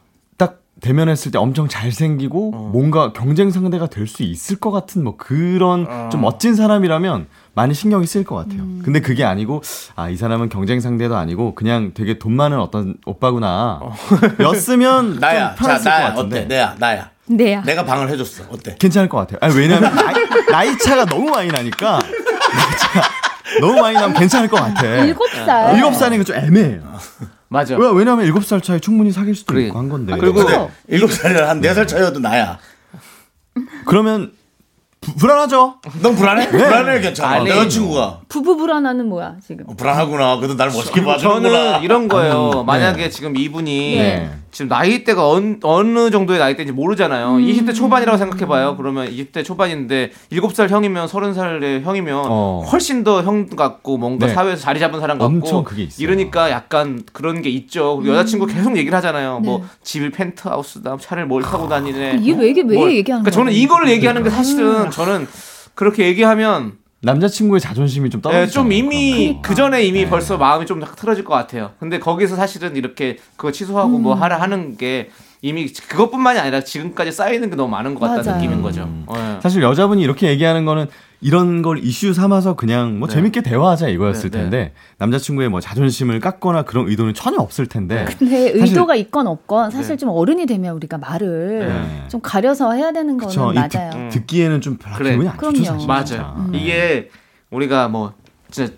S7: 대면했을 때 엄청 잘생기고
S2: 어.
S7: 뭔가 경쟁 상대가 될 수 있을 것 같은 뭐 그런
S2: 어.
S7: 좀 멋진 사람이라면 많이 신경이 쓰일 것 같아요.
S8: 음.
S7: 근데 그게 아니고 아 이 사람은 경쟁 상대도 아니고 그냥 되게 돈 많은 어떤 오빠구나. 였으면
S1: 나야, 좀자
S7: 편했을 것
S1: 나야,
S7: 같은데.
S1: 어때? 내야, 나야.
S8: 네야.
S1: 내가 방을 해줬어. 어때?
S7: 괜찮을 것 같아요. 아니, 왜냐면 나이, 나이 차가 너무 많이 나니까 나이 차가 너무 많이 나면 괜찮을 것 같아.
S8: 일곱 살.
S7: 일곱 살이니까 좀 애매해요.
S2: 맞아.
S7: 왜, 왜냐면 일곱 살 차이 충분히 사귈 수도
S2: 그래.
S7: 있고 한 건데.
S2: 아, 그리고
S1: 근데 일곱 살이라 한네 살 차이여도 나야.
S7: 그러면 부- 불안하죠.
S1: 넌 불안해? 불안해 괜찮아.
S2: 아니.
S1: 내 여자친구가
S8: 부부 불안하는 뭐야 지금?
S1: 어, 불안하구나. 그래도 날 멋있게 봐주는구나.
S2: 저는 이런 거예요.
S7: 음,
S2: 만약에
S7: 네.
S2: 지금 이분이
S7: 네.
S2: 지금 나이대가 어느, 어느 정도의 나이대인지 모르잖아요.
S8: 음.
S2: 20대 초반이라고 생각해봐요. 그러면 20대 초반인데 7살 형이면 30살의 형이면
S7: 어.
S2: 훨씬 더 형 같고 뭔가
S7: 네.
S2: 사회에서 자리 잡은 사람 같고
S7: 엄청 그게 있어요.
S2: 이러니까 약간 그런 게 있죠. 그리고 여자친구 계속 얘기를 하잖아요. 뭐
S8: 네.
S2: 집이 펜트하우스다, 차를 뭘 타고 다니네.
S8: 이게 왜, 이게 왜
S2: 뭘.
S8: 얘기하는
S2: 그러니까
S8: 거야?
S2: 저는 이거를 얘기하는 게 사실은 저는 그렇게 얘기하면
S7: 남자친구의 자존심이 좀 떨어지죠.
S2: 네, 좀 이미 그 전에 이미
S7: 네.
S2: 벌써 마음이 좀 틀어질 것 같아요. 근데 거기서 사실은 이렇게 그거 취소하고 뭐 하라 하는 게 이미 그것뿐만이 아니라 지금까지 쌓이는 게 너무 많은 것 같다는
S8: 맞아요.
S2: 느낌인 거죠.
S7: 음.
S2: 네.
S7: 사실 여자분이 이렇게 얘기하는 거는 이런 걸 이슈 삼아서 그냥 뭐
S2: 네.
S7: 재밌게 대화하자 이거였을
S2: 네, 네.
S7: 텐데 남자친구의 뭐 자존심을 깎거나 그런 의도는 전혀 없을 텐데
S8: 근데
S7: 사실-
S8: 의도가 있건 없건 사실
S2: 네.
S8: 좀 어른이 되면 우리가 말을
S7: 네.
S8: 좀 가려서 해야 되는 거는
S7: 그쵸.
S8: 맞아요.
S2: 음.
S7: 듣, 기에는좀 별로
S2: 그래.
S7: 기분이 안 좋죠
S8: 그럼요.
S7: 사실.
S2: 맞아요.
S8: 음.
S2: 이게 우리가 뭐 진짜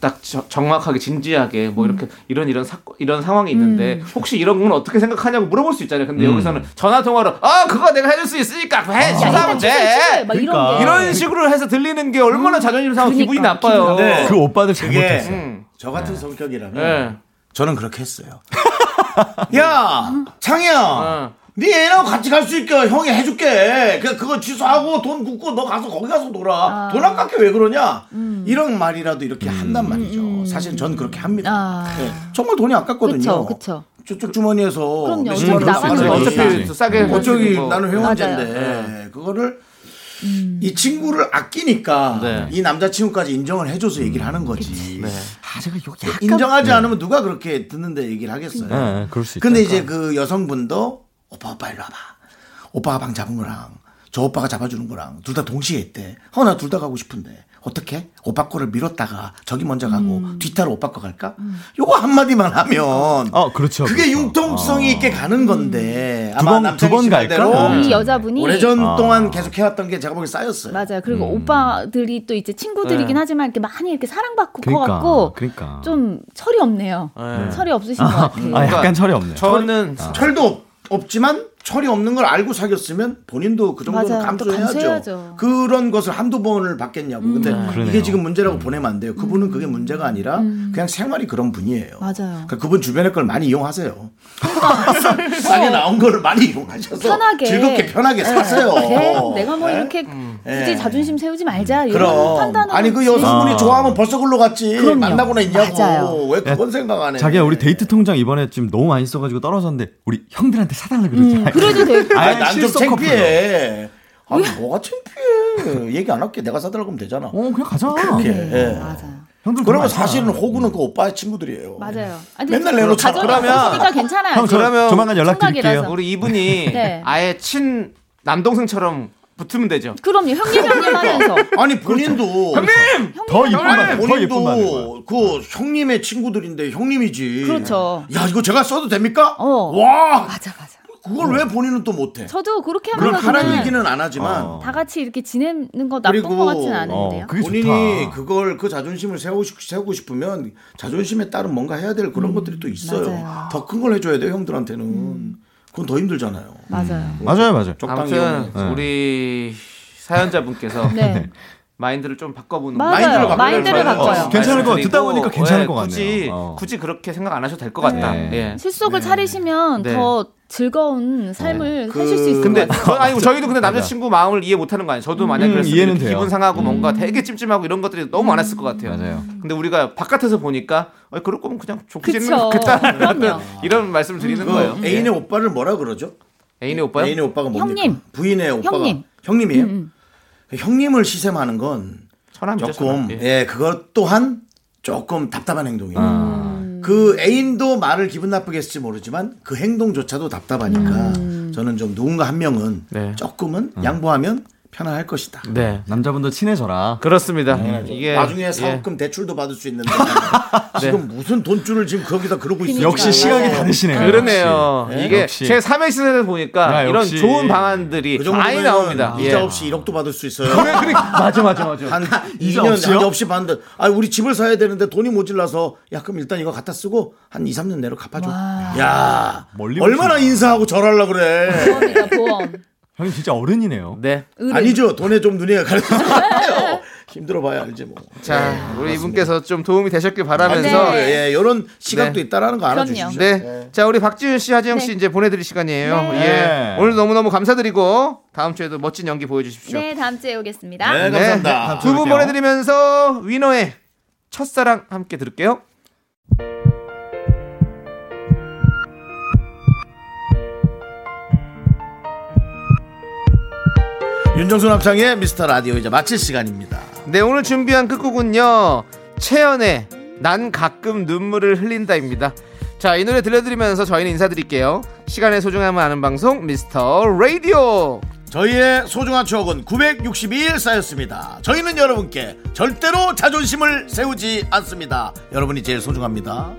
S2: 딱 저- 정확하게 진지하게 뭐 이렇게 이런 이런 사 이런 상황이 있는데
S8: 음.
S2: 혹시 이런 건 어떻게 생각하냐고 물어볼 수 있잖아요. 근데
S7: 음.
S2: 여기서는 전화 통화로 아 그거 내가 해줄 수 있으니까 해
S8: 취소해, 취소해.
S2: 돼.
S8: 막 이런
S7: 그러니까.
S8: 게.
S2: 이런 식으로 해서 들리는 게 얼마나 자존심 상하고
S8: 그러니까,
S2: 기분이 나빠요.
S1: 나빠.
S7: 그 오빠들
S1: 그게
S7: 잘못했어.
S2: 음.
S1: 저 같은 성격이라면
S2: 네.
S1: 저는 그렇게 했어요. 야, 창희야.
S2: 어.
S1: 네 애랑 같이 갈 수 있게 형이 해줄게. 그 그거 취소하고 돈 굽고 너 가서 거기 가서 놀아. 돈 아깝게 왜 그러냐? 이런 말이라도 이렇게 한단 말이죠. 사실 전 그렇게 합니다.
S8: 아.
S1: 네, 정말 돈이 아깝거든요.
S8: 그쵸, 그쵸.
S1: 저쪽 주머니에서
S8: 그럼요.
S1: 원
S8: 어차피 나가는. 거지.
S2: 어차피 또 싸게
S1: 어쩌기
S2: 해가지고 뭐.
S1: 나는 회원제인데
S2: 맞아요.
S1: 그거를 이 친구를 아끼니까
S2: 네.
S1: 이 남자친구까지 인정을 해줘서 얘기를 하는 거지.
S2: 네.
S7: 아, 제가 요 약간
S1: 인정하지
S7: 네.
S1: 않으면 누가 그렇게 듣는데 얘기를 하겠어요.
S7: 네, 그럴 수 있다.
S1: 근데 이제 그 여성분도 오빠 오빠 일로 와봐. 오빠가 방 잡은 거랑 저 오빠가 잡아주는 거랑 둘 다 동시에 있대. 어 나 둘 다 가고 싶은데 어떻게? 오빠 거를 밀었다가 저기 먼저 가고 뒤따라 오빠 거 갈까? 요거 한마디만 하면
S7: 어, 그렇죠.
S1: 그게
S7: 그렇죠.
S1: 융통성이 있게 가는 건데
S7: 두
S1: 아마
S7: 두번
S1: 씨
S7: 갈까?
S8: 이 여자분이
S1: 오래전
S7: 아.
S1: 동안 계속 해왔던 게 제가 보기엔 쌓였어요.
S8: 맞아요. 그리고
S7: 음.
S8: 오빠들이 또 이제 친구들이긴
S2: 네.
S8: 하지만 이렇게 많이 이렇게 사랑받고
S7: 그러니까,
S8: 커갖고
S7: 그러니까.
S8: 좀 철이 없네요.
S2: 네.
S8: 철이 없으신 것 같아요.
S7: 아, 약간 철이 없네.
S2: 저는
S1: 철도 없- 없지만 철이 없는 걸 알고 사귀었으면 본인도 그 정도는 감수해야죠. 그런 것을 한두 번을 받겠냐고. 근데 이게
S7: 그러네요.
S1: 지금 문제라고 보내면 안 돼요. 그분은 그게 문제가 아니라 그냥 생활이 그런 분이에요.
S8: 맞아요.
S1: 그러니까 그분 주변의 걸 많이 이용하세요. 싸게 나온 거를 많이 이용하셔서
S8: 편하게
S1: 즐겁게 편하게 사세요.
S8: 그래, 내가 뭐
S1: 네?
S8: 이렇게 굳이
S1: 네.
S8: 자존심 세우지 말자 이런
S1: 그럼
S8: 판단을
S1: 아니 그. 여성분이
S7: 아.
S1: 좋아하면 벌써 글로 갔지
S8: 그럼요.
S1: 만나고나 있냐고
S8: 맞아요.
S1: 왜 그건 생각 안 해?
S7: 자기야 우리 데이트 통장 이번에 지금 너무 많이 써가지고 떨어졌는데 우리 형들한테 사달라 그러지.
S8: 음, 그래도 돼.
S7: 아예
S1: 아니, 난좀
S7: 실속 커플로.
S1: 창피해. 아, 뭐가 창피해. 얘기 안 할게. 내가 사달라고 하면 되잖아.
S7: 어 그냥 가자.
S1: 그렇게. 예.
S8: 맞아요.
S7: 형들
S1: 그러면
S7: 돈 많잖아.
S1: 사실은 호구는 그 오빠의 친구들이에요.
S8: 맞아요. 아니,
S1: 맨날 내놓잖아.
S2: 그러면-
S8: 괜찮아요.
S7: 형,
S2: 그러면
S7: 조만간 연락 드릴게요.
S8: 총각이라서.
S2: 우리 이분이
S8: 네.
S2: 아예 친 남동생처럼 붙으면 되죠.
S8: 그럼요. 형님 형님 하면서
S1: 아니 본인도
S2: 형님!
S7: 더 이쁜 말, 더 예쁜 말.
S1: 본인도 그 형님의 친구들인데 형님이지.
S8: 그렇죠.
S1: 야 이거 제가 써도 됩니까?
S8: 어.
S1: 와
S8: 맞아 맞아.
S1: 그걸 왜 본인은 또 못해?
S8: 저도 그렇게
S1: 물론
S8: 하면 그냥
S1: 얘기는 안 하지만
S7: 어.
S8: 다 같이 이렇게 지내는 거 나쁜 것 같지는 않은데요.
S7: 어,
S1: 본인이
S7: 좋다.
S1: 그걸 그 자존심을 세우고, 싶- 세우고 싶으면 자존심에 따른 뭔가 해야 될 그런 것들이 또 있어요.
S8: 음.
S1: 더큰 걸 해줘야 돼요 형들한테는. 그건 더 힘들잖아요.
S8: 맞아요.
S7: 맞아요, 맞아요.
S1: 적당히
S2: 아무튼
S1: 이용해.
S2: 우리 사연자분께서
S8: 네.
S2: 마인드를 좀 바꿔보는
S8: 맞아요.
S1: 마인드를 바꿔요.
S8: 마인드를
S1: 맞아요.
S8: 바꿔요.
S1: 어,
S7: 괜찮을 것 같아.
S2: 말씀드리고,
S7: 듣다 보니까 괜찮을
S2: 예,
S7: 것 같네요.
S2: 굳이
S7: 어.
S2: 굳이 그렇게 생각 안 하셔도 될 것 같다.
S7: 네.
S2: 예.
S8: 실속을 차리시면
S2: 네.
S8: 더 즐거운 삶을
S1: 그-
S8: 사실 수 있을
S2: 근데
S8: 것 같아요.
S2: 저, 아니 저희도 근데 남자친구 마음을 이해 못하는 거 아니에요. 저도 만약
S7: 음,
S2: 그랬으면
S7: 이해는 돼요.
S2: 기분 상하고 뭔가 되게 찜찜하고 이런 것들이 너무 많았을 것 같아요.
S7: 맞아요.
S2: 근데 우리가 바깥에서 보니까 어, 그럴 거면 그냥 좋게. 지내면 좋겠다. 이런 말씀을 드리는
S1: 그
S2: 거예요.
S1: 애인의 오빠를 뭐라 그러죠?
S2: 애인의 오빠요?
S1: 애인의 오빠가 뭡니까?
S8: 형님.
S1: 부인의 오빠가
S8: 형님.
S1: 형님이에요.
S8: 음,
S1: 형님을 시샘하는 건
S2: 처남이죠.
S1: 조금
S2: 처남. 예.
S1: 예 그것 또한 조금 답답한 행동이에요.
S8: 음.
S1: 그 애인도 말을 기분 나쁘게 했을지 모르지만 그 행동조차도 답답하니까
S8: 음.
S1: 저는 좀 누군가 한 명은
S2: 네.
S1: 조금은 양보하면 편안할 것이다.
S2: 네.
S7: 남자분도 친해져라.
S2: 그렇습니다. 이게
S1: 나중에
S2: 예.
S1: 사업금 대출도 받을 수 있는데 지금 무슨 돈줄을 지금 거기다 그러고 있어.
S7: 역시 시각이 다르시네요.
S2: 그러네요.
S1: 역시.
S2: 이게
S7: 역시.
S2: 제 3회 시즌을 보니까
S7: 야,
S2: 이런
S7: 역시.
S2: 좋은 방안들이
S1: 그
S2: 많이 나옵니다.
S1: 이자
S2: 예.
S1: 없이 1억도 받을 수 있어요.
S2: 맞아 맞아 맞아.
S1: 한
S7: 이자
S1: 2년
S7: 없이요?
S1: 한 없이 받는데 아 우리 집을 사야 되는데 돈이 모질라서 야 그럼 일단 이거 갖다 쓰고 한 2, 3년 내로 갚아줘. 야
S7: 멀리
S1: 얼마나. 인사하고 절하려 그래.
S8: 보험이다 보험.
S7: 형님 진짜 어른이네요.
S2: 네.
S1: 아니죠 돈에 좀 눈이 가려요. 힘들어 봐야 알지 뭐.
S2: 자, 우리 이분께서 좀 도움이 되셨길 바라면서
S8: 네.
S1: 예, 이런 시각도
S2: 네.
S1: 있다라는 거 알아 주시죠.
S8: 그럼요.
S2: 네. 자, 우리 박지윤 씨, 하지영 씨
S8: 네.
S2: 이제 보내 드릴 시간이에요.
S8: 네.
S2: 예. 오늘 너무너무 감사드리고 다음 주에도 멋진 연기 보여 주십시오.
S8: 네 다음 주에 오겠습니다.
S1: 네, 감사합니다.
S2: 두 분 보내 드리면서 위너의 첫사랑 함께 들을게요.
S1: 윤정수 남창의 미스터 라디오 이제 마칠 시간입니다.
S2: 네, 오늘 준비한 끝곡은요. 채연의 난 가끔 눈물을 흘린다입니다. 자, 이 노래 들려드리면서 저희는 인사드릴게요. 시간의 소중함을 아는 방송 미스터 라디오.
S1: 저희의 소중한 추억은 962일 쌓였습니다. 저희는 여러분께 절대로 자존심을 세우지 않습니다. 여러분이 제일 소중합니다.